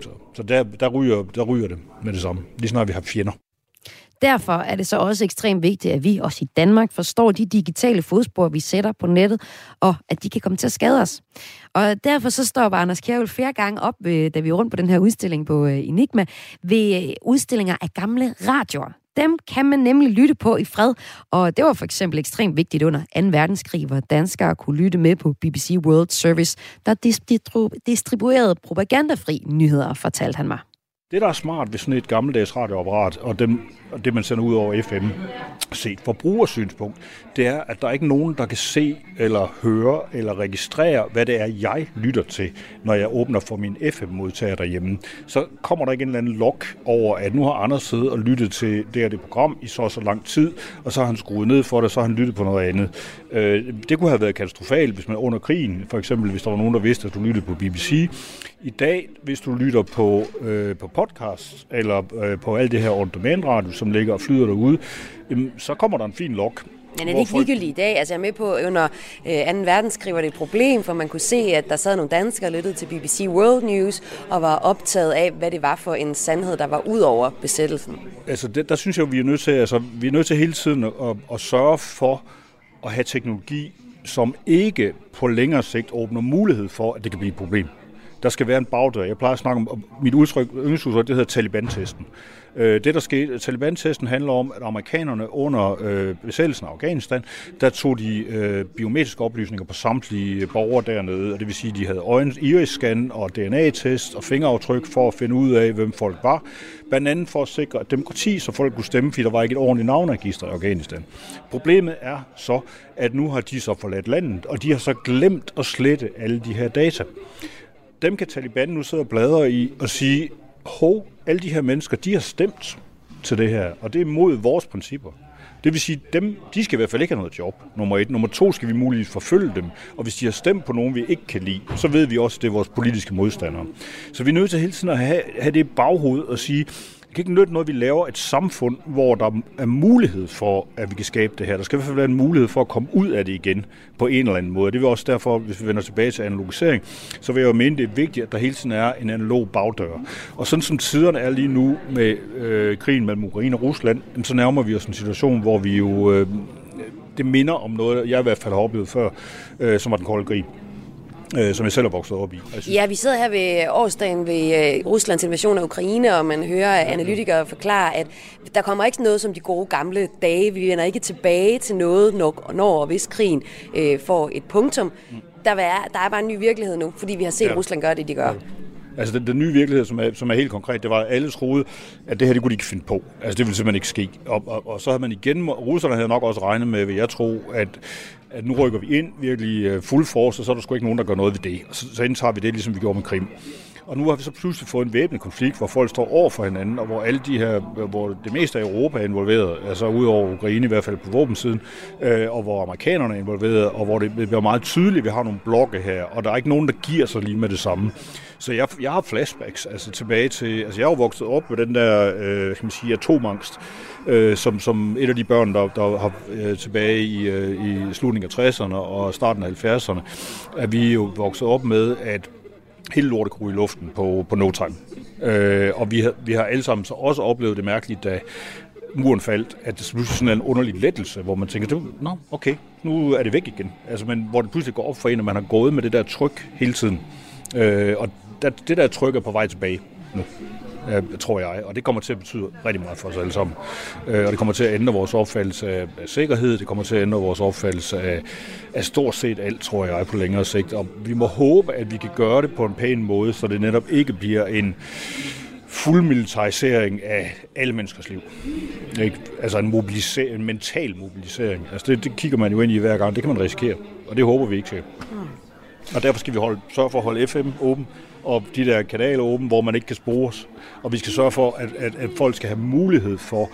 Så, så der, der, ryger, der ryger det med det samme. Lige snart vi har fjender. Derfor er det så også ekstremt vigtigt, at vi også i Danmark forstår de digitale fodspor, vi sætter på nettet, og at de kan komme til at skade os. Og derfor så står Anders Kjærvel flere gange op, da vi er rundt på den her udstilling på øh, Enigma, ved øh, udstillinger af gamle radioer. Dem kan man nemlig lytte på i fred, og det var for eksempel ekstremt vigtigt under 2. verdenskrig, hvor danskere kunne lytte med på BBC World Service, der distribuerede propagandafri nyheder, fortalte han mig. Det, der er smart ved sådan et gammeldags radioapparat, og, dem, og det, man sender ud over FM, set fra brugersynspunkt, det er, at der er ikke nogen, der kan se eller høre eller registrere, hvad det er, jeg lytter til, når jeg åbner for min FM-modtager derhjemme. Så kommer der ikke en eller anden log over, at nu har Anders siddet og lyttet til det her det program i så så lang tid, og så har han skruet ned for det, så har han lyttet på noget andet. Øh, det kunne have været katastrofalt, hvis man under krigen, for eksempel hvis der var nogen, der vidste, at du lyttede på BBC. I dag, hvis du lytter på, øh, på podcast, eller øh, på alt det her on radio som ligger og flyder derude, jamen, så kommer der en fin log. Men er det ikke ligegyldigt i dag? Altså jeg er med på, under øh, 2. verdenskrig var det et problem, for man kunne se, at der sad nogle danskere og lyttede til BBC World News og var optaget af, hvad det var for en sandhed, der var ud over besættelsen. Altså det, der synes jeg, vi er nødt til, altså, vi er nødt til hele tiden at, at sørge for at have teknologi, som ikke på længere sigt åbner mulighed for, at det kan blive et problem der skal være en bagdør. Jeg plejer at snakke om, mit udtryk, yndlingsudtryk, det hedder Taliban-testen. Øh, det, der skete, Taliban-testen handler om, at amerikanerne under øh, besættelsen af Afghanistan, der tog de øh, biometriske oplysninger på samtlige øh, borgere dernede, og det vil sige, at de havde øjens, iris-scan og DNA-test og fingeraftryk for at finde ud af, hvem folk var. Blandt andet for at sikre demokrati, så folk kunne stemme, fordi der var ikke et ordentligt navnregister i Afghanistan. Problemet er så, at nu har de så forladt landet, og de har så glemt at slette alle de her data dem kan Taliban nu sidde og bladre i og sige, hov, alle de her mennesker, de har stemt. til det her, og det er mod vores principper. Det vil sige, dem, de skal i hvert fald ikke have noget job, nummer et. Nummer to skal vi muligvis forfølge dem, og hvis de har stemt på nogen, vi ikke kan lide, så ved vi også, at det er vores politiske modstandere. Så vi er nødt til hele tiden at have, have det i baghovedet og sige, det kan ikke nytte noget, at vi laver et samfund, hvor der er mulighed for, at vi kan skabe det her. Der skal i hvert fald være en mulighed for at komme ud af det igen på en eller anden måde. Det vil også derfor, hvis vi vender tilbage til analogisering, så vil jeg jo mene, det er vigtigt, at der hele tiden er en analog bagdør. Og sådan som tiderne er lige nu med øh, krigen mellem Ukraine og Rusland, så nærmer vi os en situation, hvor vi jo... Øh, det minder om noget, jeg i hvert fald har oplevet før, øh, som var den kolde krig øh, som jeg selv er vokset op i. Ja, vi sidder her ved årsdagen ved øh, Ruslands invasion af Ukraine, og man hører analytikere forklare, at der kommer ikke noget som de gode gamle dage. Vi vender ikke tilbage til noget, når, når og hvis krigen øh, får et punktum. Der er, der er bare en ny virkelighed nu, fordi vi har set ja. Rusland gøre det, de gør. Ja. Altså den, den nye virkelighed, som er, som er helt konkret, det var, at alle troede, at det her, det kunne de ikke finde på. Altså det ville simpelthen ikke ske. Og, og, og så havde man igen, russerne havde nok også regnet med, vil jeg tro, at at nu rykker vi ind virkelig øh, fuld force, og så er der sgu ikke nogen, der gør noget ved det. Og så, så indtager vi det, ligesom vi gjorde med Krim. Og nu har vi så pludselig fået en væbnet konflikt, hvor folk står over for hinanden, og hvor alle de her, øh, hvor det meste af Europa er involveret, altså udover Ukraine i hvert fald på våbensiden, øh, og hvor amerikanerne er involveret, og hvor det bliver meget tydeligt, at vi har nogle blokke her, og der er ikke nogen, der giver sig lige med det samme. Så jeg, jeg har flashbacks altså tilbage til, altså jeg er jo vokset op med den der, øh, kan man sige, atomangst, øh, som, som et af de børn, der, der har øh, tilbage i, øh, i slutningen af 60'erne og starten af 70'erne, at vi jo vokset op med, at hele lortet kunne i luften på, på no time. Øh, og vi har, vi har alle sammen så også oplevet det mærkeligt, da muren faldt, at det pludselig sådan en underlig lettelse, hvor man tænker, nå, okay, nu er det væk igen. Altså, men hvor det pludselig går op for en, at man har gået med det der tryk hele tiden. Øh, og det der tryk er på vej tilbage nu øh, tror jeg. Og det kommer til at betyde rigtig meget for os alle sammen. Øh, og det kommer til at ændre vores opfattelse af, sikkerhed, det kommer til at ændre vores opfattelse af, af stort set alt, tror jeg, på længere sigt. Og vi må håbe, at vi kan gøre det på en pæn måde, så det netop ikke bliver en fuld militarisering af alle menneskers liv. Ikke? Altså en, mobilisering, en mental mobilisering. Altså det, det kigger man jo ind i hver gang. Det kan man risikere, og det håber vi ikke til. Og derfor skal vi holde, sørge for at holde FM åben, og de der kanaler åbne, hvor man ikke kan spores. Og vi skal sørge for, at, at, at folk skal have mulighed for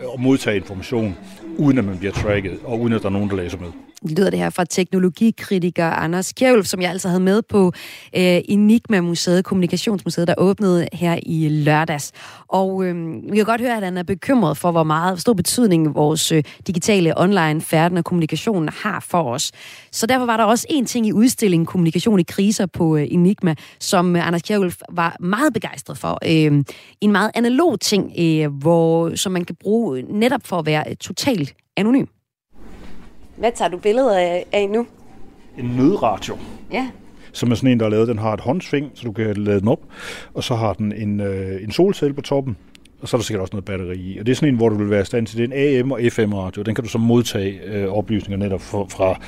øh, at modtage information, uden at man bliver tracket, og uden at der er nogen, der læser med lyder det her fra teknologikritiker Anders Kjævl, som jeg altså havde med på øh, Enigma-museet, Kommunikationsmuseet, der åbnede her i lørdags. Og øh, vi kan godt høre, at han er bekymret for, hvor meget stor betydning vores øh, digitale online færden og kommunikation har for os. Så derfor var der også en ting i udstillingen Kommunikation i kriser på øh, Enigma, som øh, Anders Kjævl var meget begejstret for. Øh, en meget analog ting, øh, hvor, som man kan bruge netop for at være øh, totalt anonym. Hvad tager du billeder af, af nu? En nødradio. Ja. Som er sådan en, der er lavet. Den har et håndsving, så du kan lade den op. Og så har den en, øh, en solcelle på toppen. Og så er der sikkert også noget batteri i. Og det er sådan en, hvor du vil være i stand til. Det er en AM og FM radio. Den kan du så modtage øh, oplysninger netop fra, fra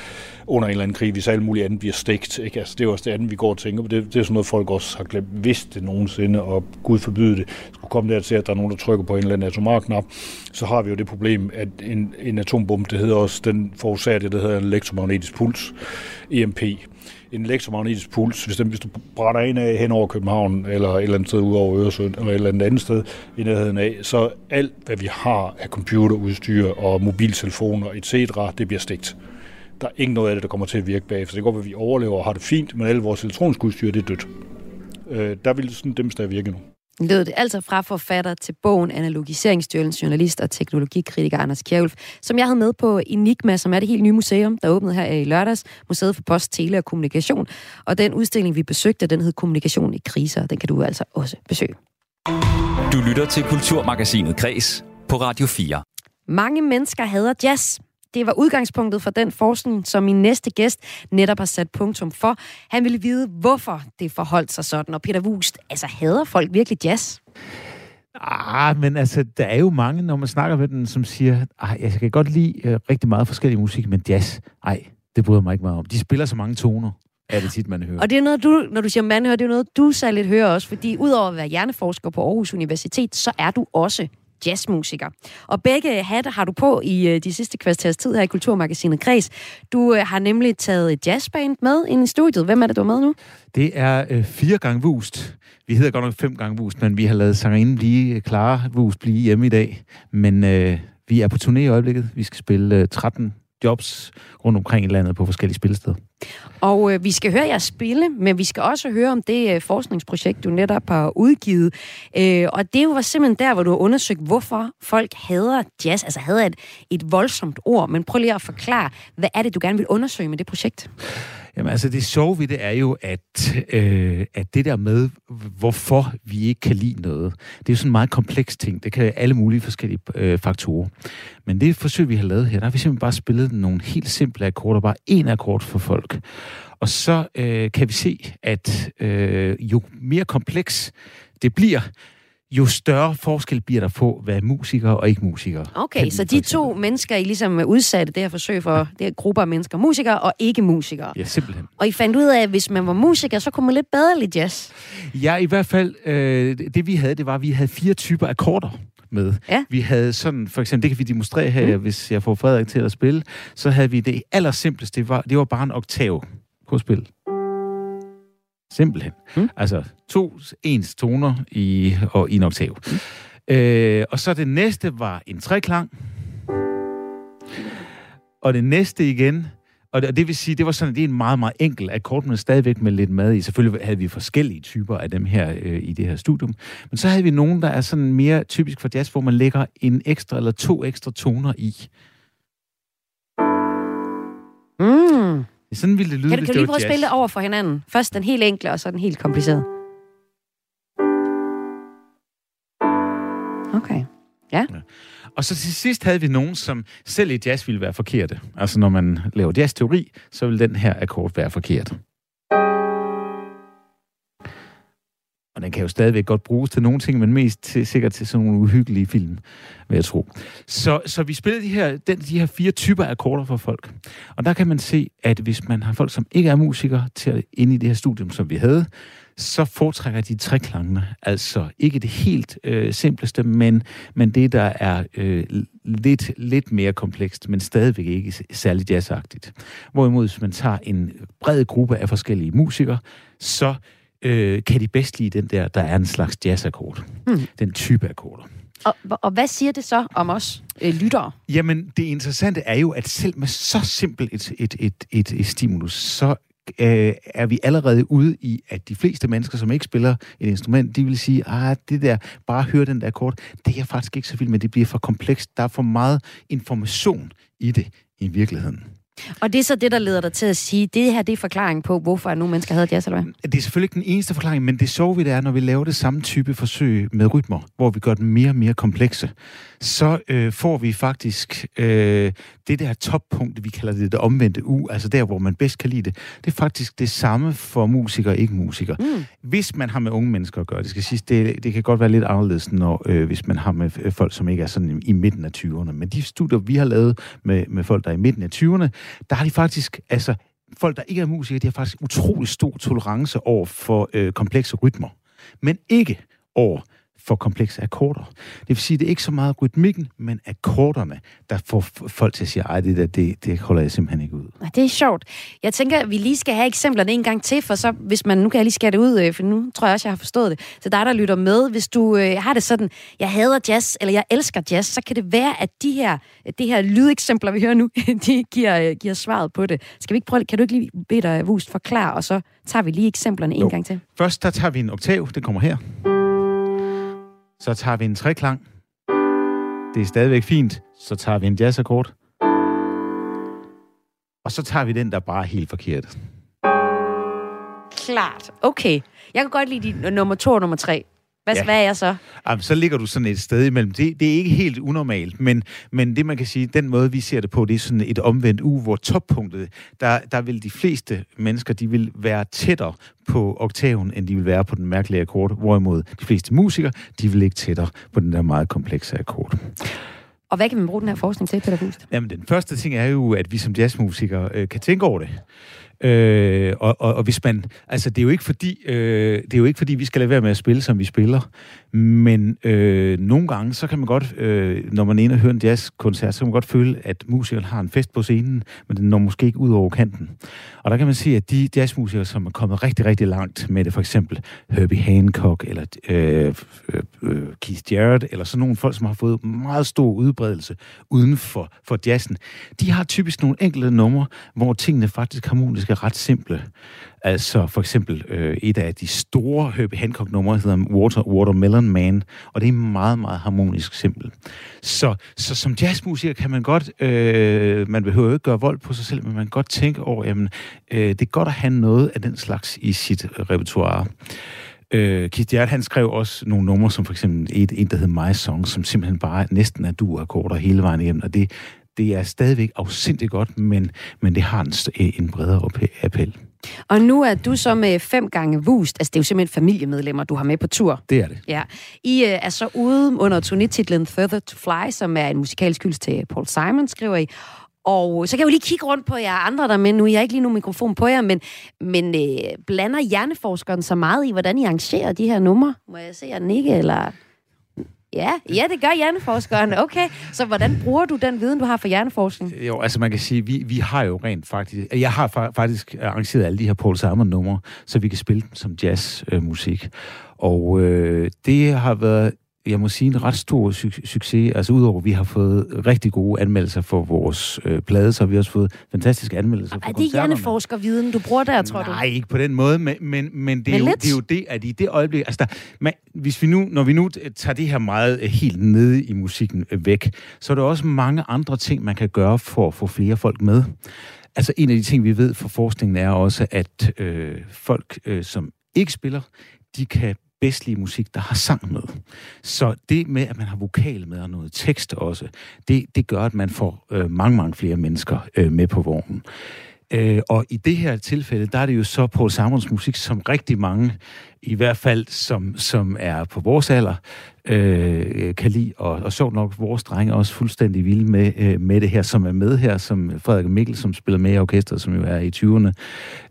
under en eller anden krig, hvis alt muligt andet bliver stegt. Ikke? Altså, det er også det andet, vi går og tænker på. Det, det er sådan noget, folk også har glemt, hvis det nogensinde, og Gud forbyde det, skulle komme der til, at der er nogen, der trykker på en eller anden atomarknap, så har vi jo det problem, at en, en atombombe, det hedder også, den forårsager det, der hedder en elektromagnetisk puls, EMP en elektromagnetisk puls, hvis, den, hvis du brænder en af hen over København, eller et eller andet sted ud over Øresund, eller et eller andet, andet sted i nærheden af, så alt, hvad vi har af computerudstyr og mobiltelefoner, etc., det bliver stegt. Der er ikke noget af det, der kommer til at virke bagefter. Det går, at vi overlever og har det fint, men alle vores elektroniske udstyr, det er dødt. Øh, der vil sådan dem stadig virke nu. Lød det altså fra forfatter til bogen Analogiseringsstyrelsens journalist og teknologikritiker Anders Kjærulf, som jeg havde med på Enigma, som er det helt nye museum, der åbnede her i lørdags, Museet for Post, Tele og Kommunikation. Og den udstilling, vi besøgte, den hed Kommunikation i kriser, den kan du altså også besøge. Du lytter til Kulturmagasinet Kres på Radio 4. Mange mennesker hader jazz. Det var udgangspunktet for den forskning, som min næste gæst netop har sat punktum for. Han ville vide, hvorfor det forholdt sig sådan. Og Peter Wust, altså hader folk virkelig jazz? Ah, men altså, der er jo mange, når man snakker med den, som siger, ah, jeg kan godt lide uh, rigtig meget forskellig musik, men jazz, ej, det bryder mig ikke meget om. De spiller så mange toner er det tit, man hører. Og det er noget, du, når du siger man hører, det er noget, du særligt hører også, fordi udover at være hjerneforsker på Aarhus Universitet, så er du også jazzmusiker. Og begge hatte har du på i øh, de sidste kvarters tid her i Kulturmagasinet Kreds. Du øh, har nemlig taget et jazzband med ind i studiet. Hvem er det, du er med nu? Det er øh, fire gange vust. Vi hedder godt nok fem gange vust, men vi har lavet sangerinden blive øh, klare, vust blive hjemme i dag. Men øh, vi er på turné i øjeblikket. Vi skal spille øh, 13 jobs rundt omkring i landet på forskellige spillesteder. Og øh, vi skal høre jer spille, men vi skal også høre om det øh, forskningsprojekt, du netop har udgivet. Øh, og det var simpelthen der, hvor du har undersøgt, hvorfor folk hader jazz, altså hader et, et voldsomt ord. Men prøv lige at forklare, hvad er det, du gerne vil undersøge med det projekt? Jamen altså, det sjove ved det er jo, at, øh, at det der med, hvorfor vi ikke kan lide noget, det er jo sådan en meget kompleks ting. Det kan være alle mulige forskellige øh, faktorer. Men det forsøg, vi har lavet her, der har vi simpelthen bare spillet nogle helt simple akkorder, bare én akkord for folk. Og så øh, kan vi se, at øh, jo mere kompleks det bliver, jo større forskel bliver der på, hvad er musikere og ikke musikere. Okay, så de to mennesker, I ligesom er udsatte det her forsøg for, det er grupper af mennesker, musikere og ikke musikere. Ja, simpelthen. Og I fandt ud af, at hvis man var musiker, så kunne man lidt bedre lide jazz. Ja, i hvert fald, øh, det vi havde, det var, at vi havde fire typer akkorder med. Ja. Vi havde sådan, for eksempel, det kan vi demonstrere her, mm. hvis jeg får Frederik til at spille, så havde vi det allersimpleste, det var, det var bare en oktav på spil. Simpelthen. Mm. Altså to ens toner i, og i en oktav. Mm. Øh, og så det næste var en treklang. Og det næste igen, og det, det vil sige, det var sådan, det er en meget, meget enkel akkord, men stadigvæk med lidt mad i. Selvfølgelig havde vi forskellige typer af dem her øh, i det her studium. Men så havde vi nogen, der er sådan mere typisk for jazz, hvor man lægger en ekstra eller to ekstra toner i. Mm. Sådan ville det lyde, Kan du, kan du lige prøve at spille det over for hinanden? Først den helt enkle, og så den helt komplicerede. Okay. Ja. Og så til sidst havde vi nogen, som selv i jazz ville være forkerte. Altså når man laver jazzteori, så vil den her akkord være forkert. Og den kan jo stadigvæk godt bruges til nogle ting, men mest til, sikkert til sådan nogle uhyggelige film, vil jeg tro. Så, så vi spillede de her, den, de her fire typer akkorder for folk. Og der kan man se, at hvis man har folk, som ikke er musikere, til at ind i det her studium, som vi havde, så foretrækker de treklangene. Altså ikke det helt øh, simpleste, men, men det, der er øh, lidt, lidt mere komplekst, men stadigvæk ikke særlig jazzagtigt. Hvorimod, hvis man tager en bred gruppe af forskellige musikere, så øh, kan de bedst lide den der, der er en slags jazzakkord. Hmm. Den type akkorder. Og, og hvad siger det så om os øh, lyttere? Jamen, det interessante er jo, at selv med så simpelt et, et, et, et, et stimulus, så øh, er vi allerede ude i, at de fleste mennesker, som ikke spiller et instrument, de vil sige, ah, det der, bare høre den der akkord, det er faktisk ikke så vild med, det bliver for komplekst. Der er for meget information i det i virkeligheden. Og det er så det, der leder dig til at sige, det her det er forklaring på, hvorfor nogle mennesker havde jazz, eller hvad? Det er selvfølgelig ikke den eneste forklaring, men det så vi det er, når vi laver det samme type forsøg med rytmer, hvor vi gør dem mere og mere komplekse, så øh, får vi faktisk øh, det der toppunkt, vi kalder det det omvendte U, altså der, hvor man bedst kan lide det. Det er faktisk det samme for musikere og ikke musikere. Mm. Hvis man har med unge mennesker at gøre, det skal siges, det, det kan godt være lidt anderledes, når, øh, hvis man har med øh, folk, som ikke er sådan i, i midten af 20'erne. Men de studier, vi har lavet med, med folk, der er i midten af 20'erne, der har de faktisk, altså folk, der ikke er musikere, de har faktisk utrolig stor tolerance over for øh, komplekse rytmer. Men ikke over for komplekse akkorder. Det vil sige, det er ikke så meget rytmikken, men akkorderne, der får folk til at sige, ej, det der, det, det holder jeg simpelthen ikke ud. Det er sjovt. Jeg tænker, at vi lige skal have eksemplerne en gang til, for så, hvis man, nu kan jeg lige skære det ud, øh, for nu tror jeg også, jeg har forstået det. Så dig, der lytter med, hvis du øh, har det sådan, jeg hader jazz, eller jeg elsker jazz, så kan det være, at de her, de her lydeksempler, vi hører nu, de giver, øh, giver svaret på det. Skal vi ikke prøve, kan du ikke lige bede dig, Wust, forklare, og så tager vi lige eksemplerne en Jo. gang til. Først, der tager vi en oktav, det kommer her. Så tager vi en treklang. Det er stadigvæk fint. Så tager vi en jazzakkord. Og så tager vi den, der bare er helt forkert. Klart. Okay. Jeg kan godt lide de nummer to og nummer tre. Hvad, Ja. hvad er jeg så? Jamen, så ligger du sådan et sted imellem. Det, det er ikke helt unormalt, men, men det man kan sige, den måde vi ser det på, det er sådan et omvendt u, hvor toppunktet, der, der vil de fleste mennesker, de vil være tættere på oktaven, end de vil være på den mærkelige akkord, hvorimod de fleste musikere, de vil ligge tættere på den der meget komplekse akkord. Og hvad kan man bruge den her forskning til, Peter Wust? Jamen, den første ting er jo, at vi som jazzmusikere øh, kan tænke over det. Øh, og, og, og hvis man, altså det er jo ikke fordi, øh, det er jo ikke fordi vi skal lade være med at spille, som vi spiller, men øh, nogle gange, så kan man godt, øh, når man er inde og hører en jazzkoncert, så kan man godt føle, at musikeren har en fest på scenen, men den når måske ikke ud over kanten. Og der kan man se, at de jazzmusikere, som er kommet rigtig, rigtig langt med det, for eksempel Herbie Hancock, eller øh, øh, øh, Keith Jarrett, eller sådan nogle folk, som har fået meget stor udbredelse uden for, for jazzen, de har typisk nogle enkelte numre, hvor tingene faktisk harmonisk er ret simple. Altså for eksempel øh, et af de store Herbie Hancock-numre hedder Water, Watermelon Man, og det er meget, meget harmonisk simpel. Så, så som jazzmusiker kan man godt, øh, man behøver jo ikke gøre vold på sig selv, men man kan godt tænke over, jamen, øh, det er godt at have noget af den slags i sit repertoire. Øh, Keith Jarrett, han skrev også nogle numre, som for eksempel et, en, der hedder My Song, som simpelthen bare næsten er du-akkorder hele vejen igennem, og det, det er stadigvæk afsindigt godt, men, men det har en, en bredere appel. Og nu er du så med fem gange vust, altså det er jo simpelthen familiemedlemmer, du har med på tur. Det er det. Ja. I øh, er så ude under turnétitlen Further to Fly, som er en musikalsk hyldest til Paul Simon, skriver I. Og så kan jeg jo lige kigge rundt på jer andre der med nu. Jeg har ikke lige nogen mikrofon på jer, men, men øh, blander hjerneforskeren så meget i, hvordan I arrangerer de her numre? Må jeg se jer nikke, eller... Ja, ja, det gør hjerneforskeren. Okay, så hvordan bruger du den viden, du har for hjerneforskning? Øh, jo, altså man kan sige, vi, vi har jo rent faktisk... Jeg har fa- faktisk øh, arrangeret alle de her Paul Simon-numre, så vi kan spille dem som jazzmusik. Øh, og øh, det har været jeg må sige, en ret stor su- succes. Altså udover, at vi har fået rigtig gode anmeldelser for vores øh, plade, så har vi også fået fantastiske anmeldelser for Er det hjerneforskerviden, du bruger der, tror Nej, du? Nej, ikke på den måde, men, men, men, det, er Men jo, lidt. det er jo det, at i det øjeblik... Altså der, man, hvis vi nu, når vi nu tager det her meget øh, helt nede i musikken øh, væk, så er der også mange andre ting, man kan gøre for at få flere folk med. Altså en af de ting, vi ved fra forskningen, er også, at øh, folk, øh, som ikke spiller, de kan bedst musik, der har sang med. Så det med, at man har vokal med og noget tekst også, det, det gør, at man får øh, mange, mange flere mennesker øh, med på vognen. Øh, og i det her tilfælde, der er det jo så på Simons musik, som rigtig mange, i hvert fald som, som er på vores alder, øh, kan lide. Og, og sjovt nok, vores drenge er også fuldstændig vilde med, øh, med det her, som er med her, som Frederik Mikkel, som spiller med i orkestret, som jo er i 20'erne.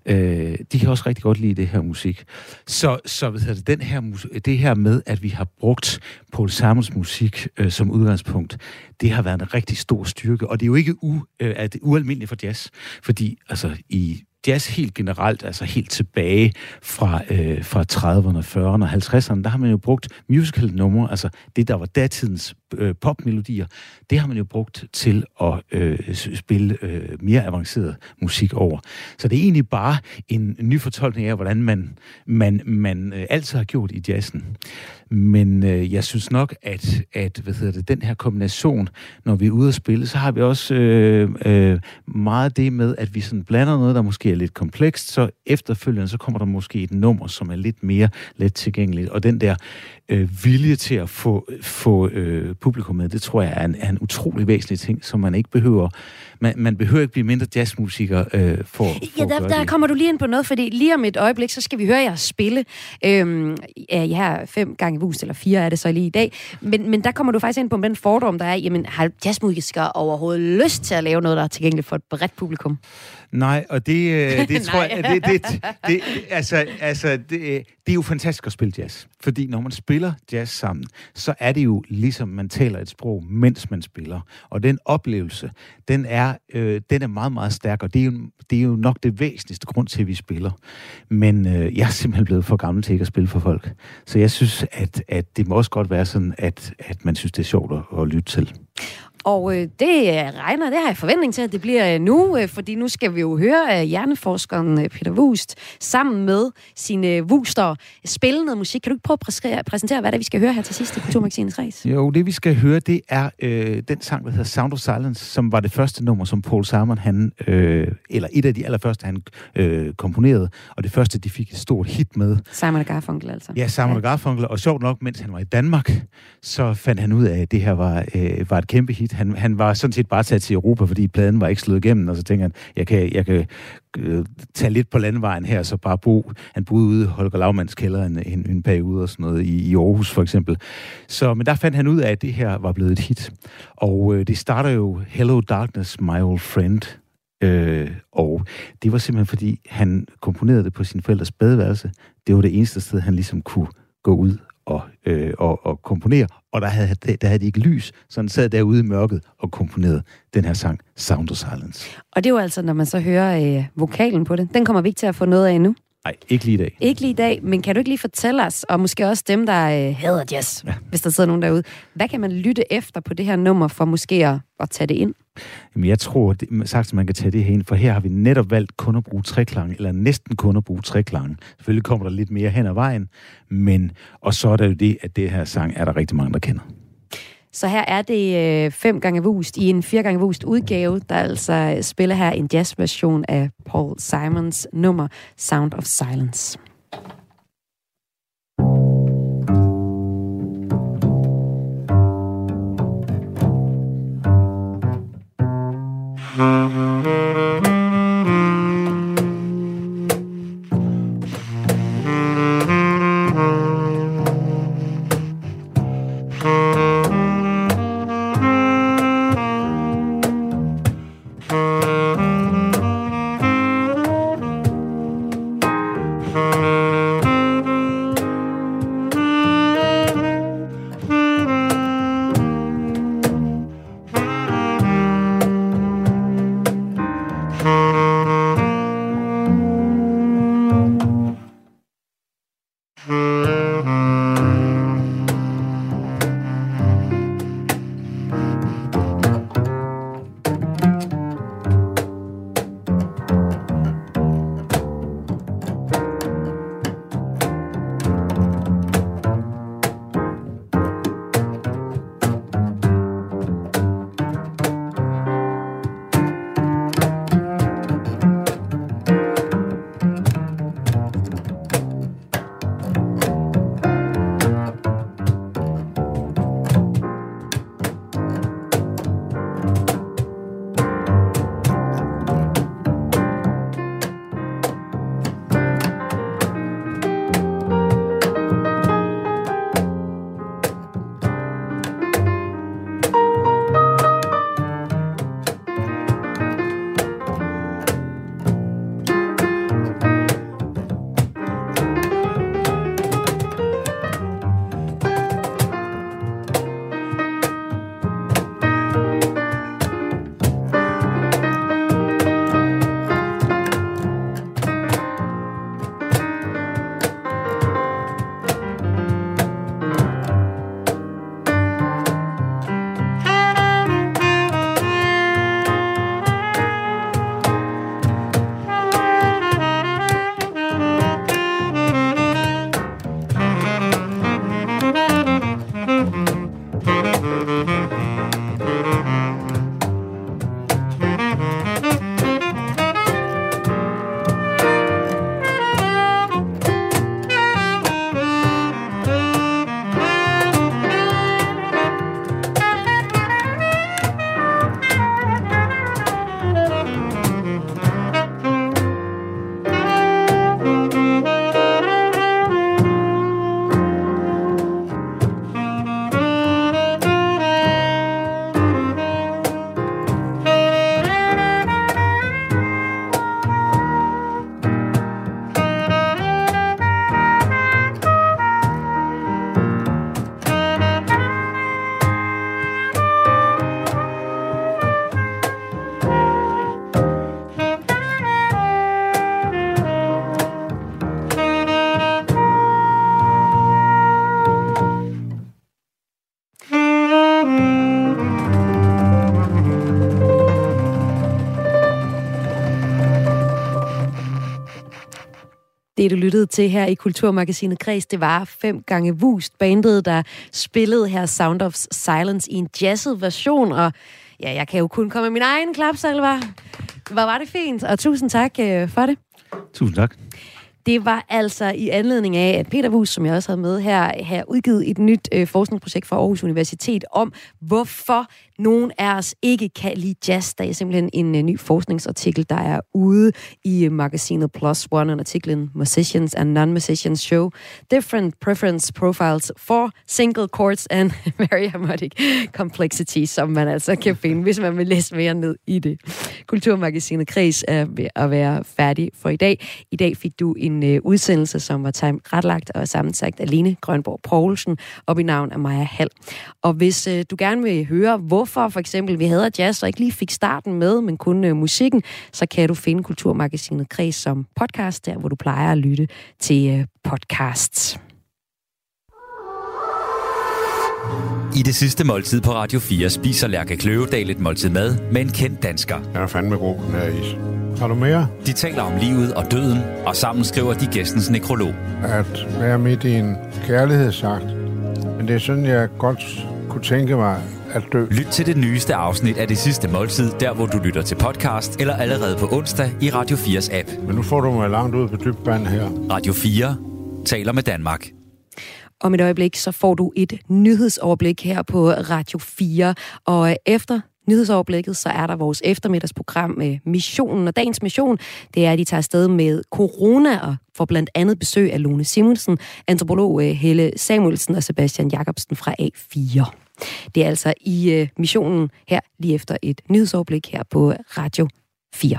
Øh, de kan også rigtig godt lide det her musik. Så, så ved hedder det, den her, det her med, at vi har brugt Paul Samuels musik øh, som udgangspunkt, det har været en rigtig stor styrke, og det er jo ikke u, øh, er det ualmindeligt for jazz, fordi altså i jazz altså helt generelt, altså helt tilbage fra, øh, fra 30'erne, 40'erne og 50'erne, der har man jo brugt musical-numre, altså det, der var datidens øh, popmelodier, det har man jo brugt til at øh, spille øh, mere avanceret musik over. Så det er egentlig bare en ny fortolkning af, hvordan man, man, man øh, altid har gjort i jazzen. Men øh, jeg synes nok, at, at hvad hedder det, den her kombination, når vi er ude at spille, så har vi også øh, øh, meget det med, at vi sådan blander noget, der måske er lidt komplekst, så efterfølgende så kommer der måske et nummer, som er lidt mere let tilgængeligt. Og den der øh, vilje til at få, få øh, publikum med, det tror jeg er en, er en utrolig væsentlig ting, som man ikke behøver. Man, man behøver ikke blive mindre jazzmusiker øh, for, for Ja, der, der det. kommer du lige ind på noget, fordi lige om et øjeblik, så skal vi høre jer spille. Øhm, ja, fem gange vust, eller fire er det så lige i dag. Men, men der kommer du faktisk ind på den fordom, der er, jamen har jazzmusikere overhovedet lyst til at lave noget, der er tilgængeligt for et bredt publikum? Nej, og det, øh, det tror jeg, det, det, det, altså, altså, det, øh, det er jo fantastisk at spille jazz. Fordi når man spiller jazz sammen, så er det jo ligesom, man taler et sprog, mens man spiller. Og den oplevelse, den er, øh, den er meget, meget stærk, og det er, jo, det er jo nok det væsentligste grund til, at vi spiller. Men øh, jeg er simpelthen blevet for gammel til ikke at spille for folk. Så jeg synes, at, at det må også godt være sådan, at, at man synes, det er sjovt at, at lytte til. Og øh, det øh, regner, det har jeg forventning til, at det bliver øh, nu, øh, fordi nu skal vi jo høre øh, hjerneforskeren øh, Peter Wust sammen med sine øh, Wuster spille noget musik. Kan du ikke prøve at præsere- præsentere, hvad det er, vi skal høre her til sidst i Kulturmagasinets Ræs? Jo, det vi skal høre, det er øh, den sang, der hedder Sound of Silence, som var det første nummer, som Paul Simon, han, øh, eller et af de allerførste, han øh, komponerede, og det første, de fik et stort hit med. Simon Garfunkel altså. Ja, Simon ja. Garfunkel, og sjovt nok, mens han var i Danmark, så fandt han ud af, at det her var, øh, var et kæmpe hit. Han, han var sådan set bare taget til Europa, fordi pladen var ikke slået igennem, og så tænker han, jeg kan, jeg kan øh, tage lidt på landvejen her, så bare bo. Han boede ude i Holger Lavmands kælder en, en, en periode og sådan noget, i, i Aarhus for eksempel. Så, men der fandt han ud af, at det her var blevet et hit. Og øh, det starter jo Hello Darkness, My Old Friend, Øh, og det var simpelthen fordi, han komponerede det på sin forældres badeværelse. Det var det eneste sted, han ligesom kunne gå ud og, øh, og, og komponere, og der havde, der havde de ikke lys, så han sad derude i mørket og komponerede den her sang, Sound of Silence. Og det er jo altså, når man så hører øh, vokalen på det. Den kommer vi ikke til at få noget af endnu. Nej, ikke lige i dag. Ikke lige i dag, men kan du ikke lige fortælle os, og måske også dem, der øh, hader jazz, ja. hvis der sidder nogen derude, hvad kan man lytte efter på det her nummer, for måske at, at tage det ind? Jamen, jeg tror det, sagt, man kan tage det her ind, for her har vi netop valgt kun at bruge treklange, eller næsten kun at bruge treklange. Selvfølgelig kommer der lidt mere hen ad vejen, men, og så er der jo det, at det her sang er der rigtig mange, der kender. Så her er det øh, fem gange vust i en fire gange vust udgave, der altså øh, spiller her en jazzversion af Paul Simons nummer Sound of Silence. Mm-hmm. Det, du lyttede til her i Kulturmagasinet Kreds, det var fem gange Vust, bandet, der spillede her Sound of Silence i en jazzet version, og ja, jeg kan jo kun komme med min egen klapsalver. Hvor var det fint, og tusind tak øh, for det. Tusind tak. Det var altså i anledning af, at Peter Wus, som jeg også havde med her, har udgivet et nyt øh, forskningsprojekt fra Aarhus Universitet om, hvorfor nogen af os ikke kan lide jazz. Der er simpelthen en øh, ny forskningsartikel, der er ude i øh, magasinet Plus One, artiklen Musicians and Non-Musicians Show Different Preference Profiles for Single Chords and Very Harmonic Complexity, som man altså kan finde, hvis man vil læse mere ned i det. Kulturmagasinet Kreds er ved at være færdig for i dag. I dag fik du en uh, udsendelse, som var retlagt og sammensagt af Lene Grønborg Poulsen, op i navn af Maja Hall. Og hvis øh, du gerne vil høre, hvorfor for eksempel vi havde jazz og ikke lige fik starten med, men kun øh, musikken, så kan du finde Kulturmagasinet Kreds som podcast, der hvor du plejer at lytte til øh, podcasts. I det sidste måltid på Radio 4 spiser Lærke Kløvedal et måltid mad med en kendt dansker. Jeg er fandme god, den her is. Har du mere? De taler om livet og døden, og sammen skriver de gæstens nekrolog. At være midt i en kærlighedsagt. Men det er sådan, jeg godt kunne tænke mig at dø. Lyt til det nyeste afsnit af Det Sidste Måltid, der hvor du lytter til podcast, eller allerede på onsdag i Radio 4's app. Men nu får du mig langt ud på dybt her. Radio 4 taler med Danmark. Om et øjeblik, så får du et nyhedsoverblik her på Radio 4. Og øh, efter nyhedsoverblikket, så er der vores eftermiddagsprogram med missionen. Og dagens mission, det er, at de tager afsted med corona og får blandt andet besøg af Lone Simonsen, antropolog øh, Helle Samuelsen og Sebastian Jacobsen fra A4. Det er altså i missionen her lige efter et nyhedsoverblik her på Radio 4.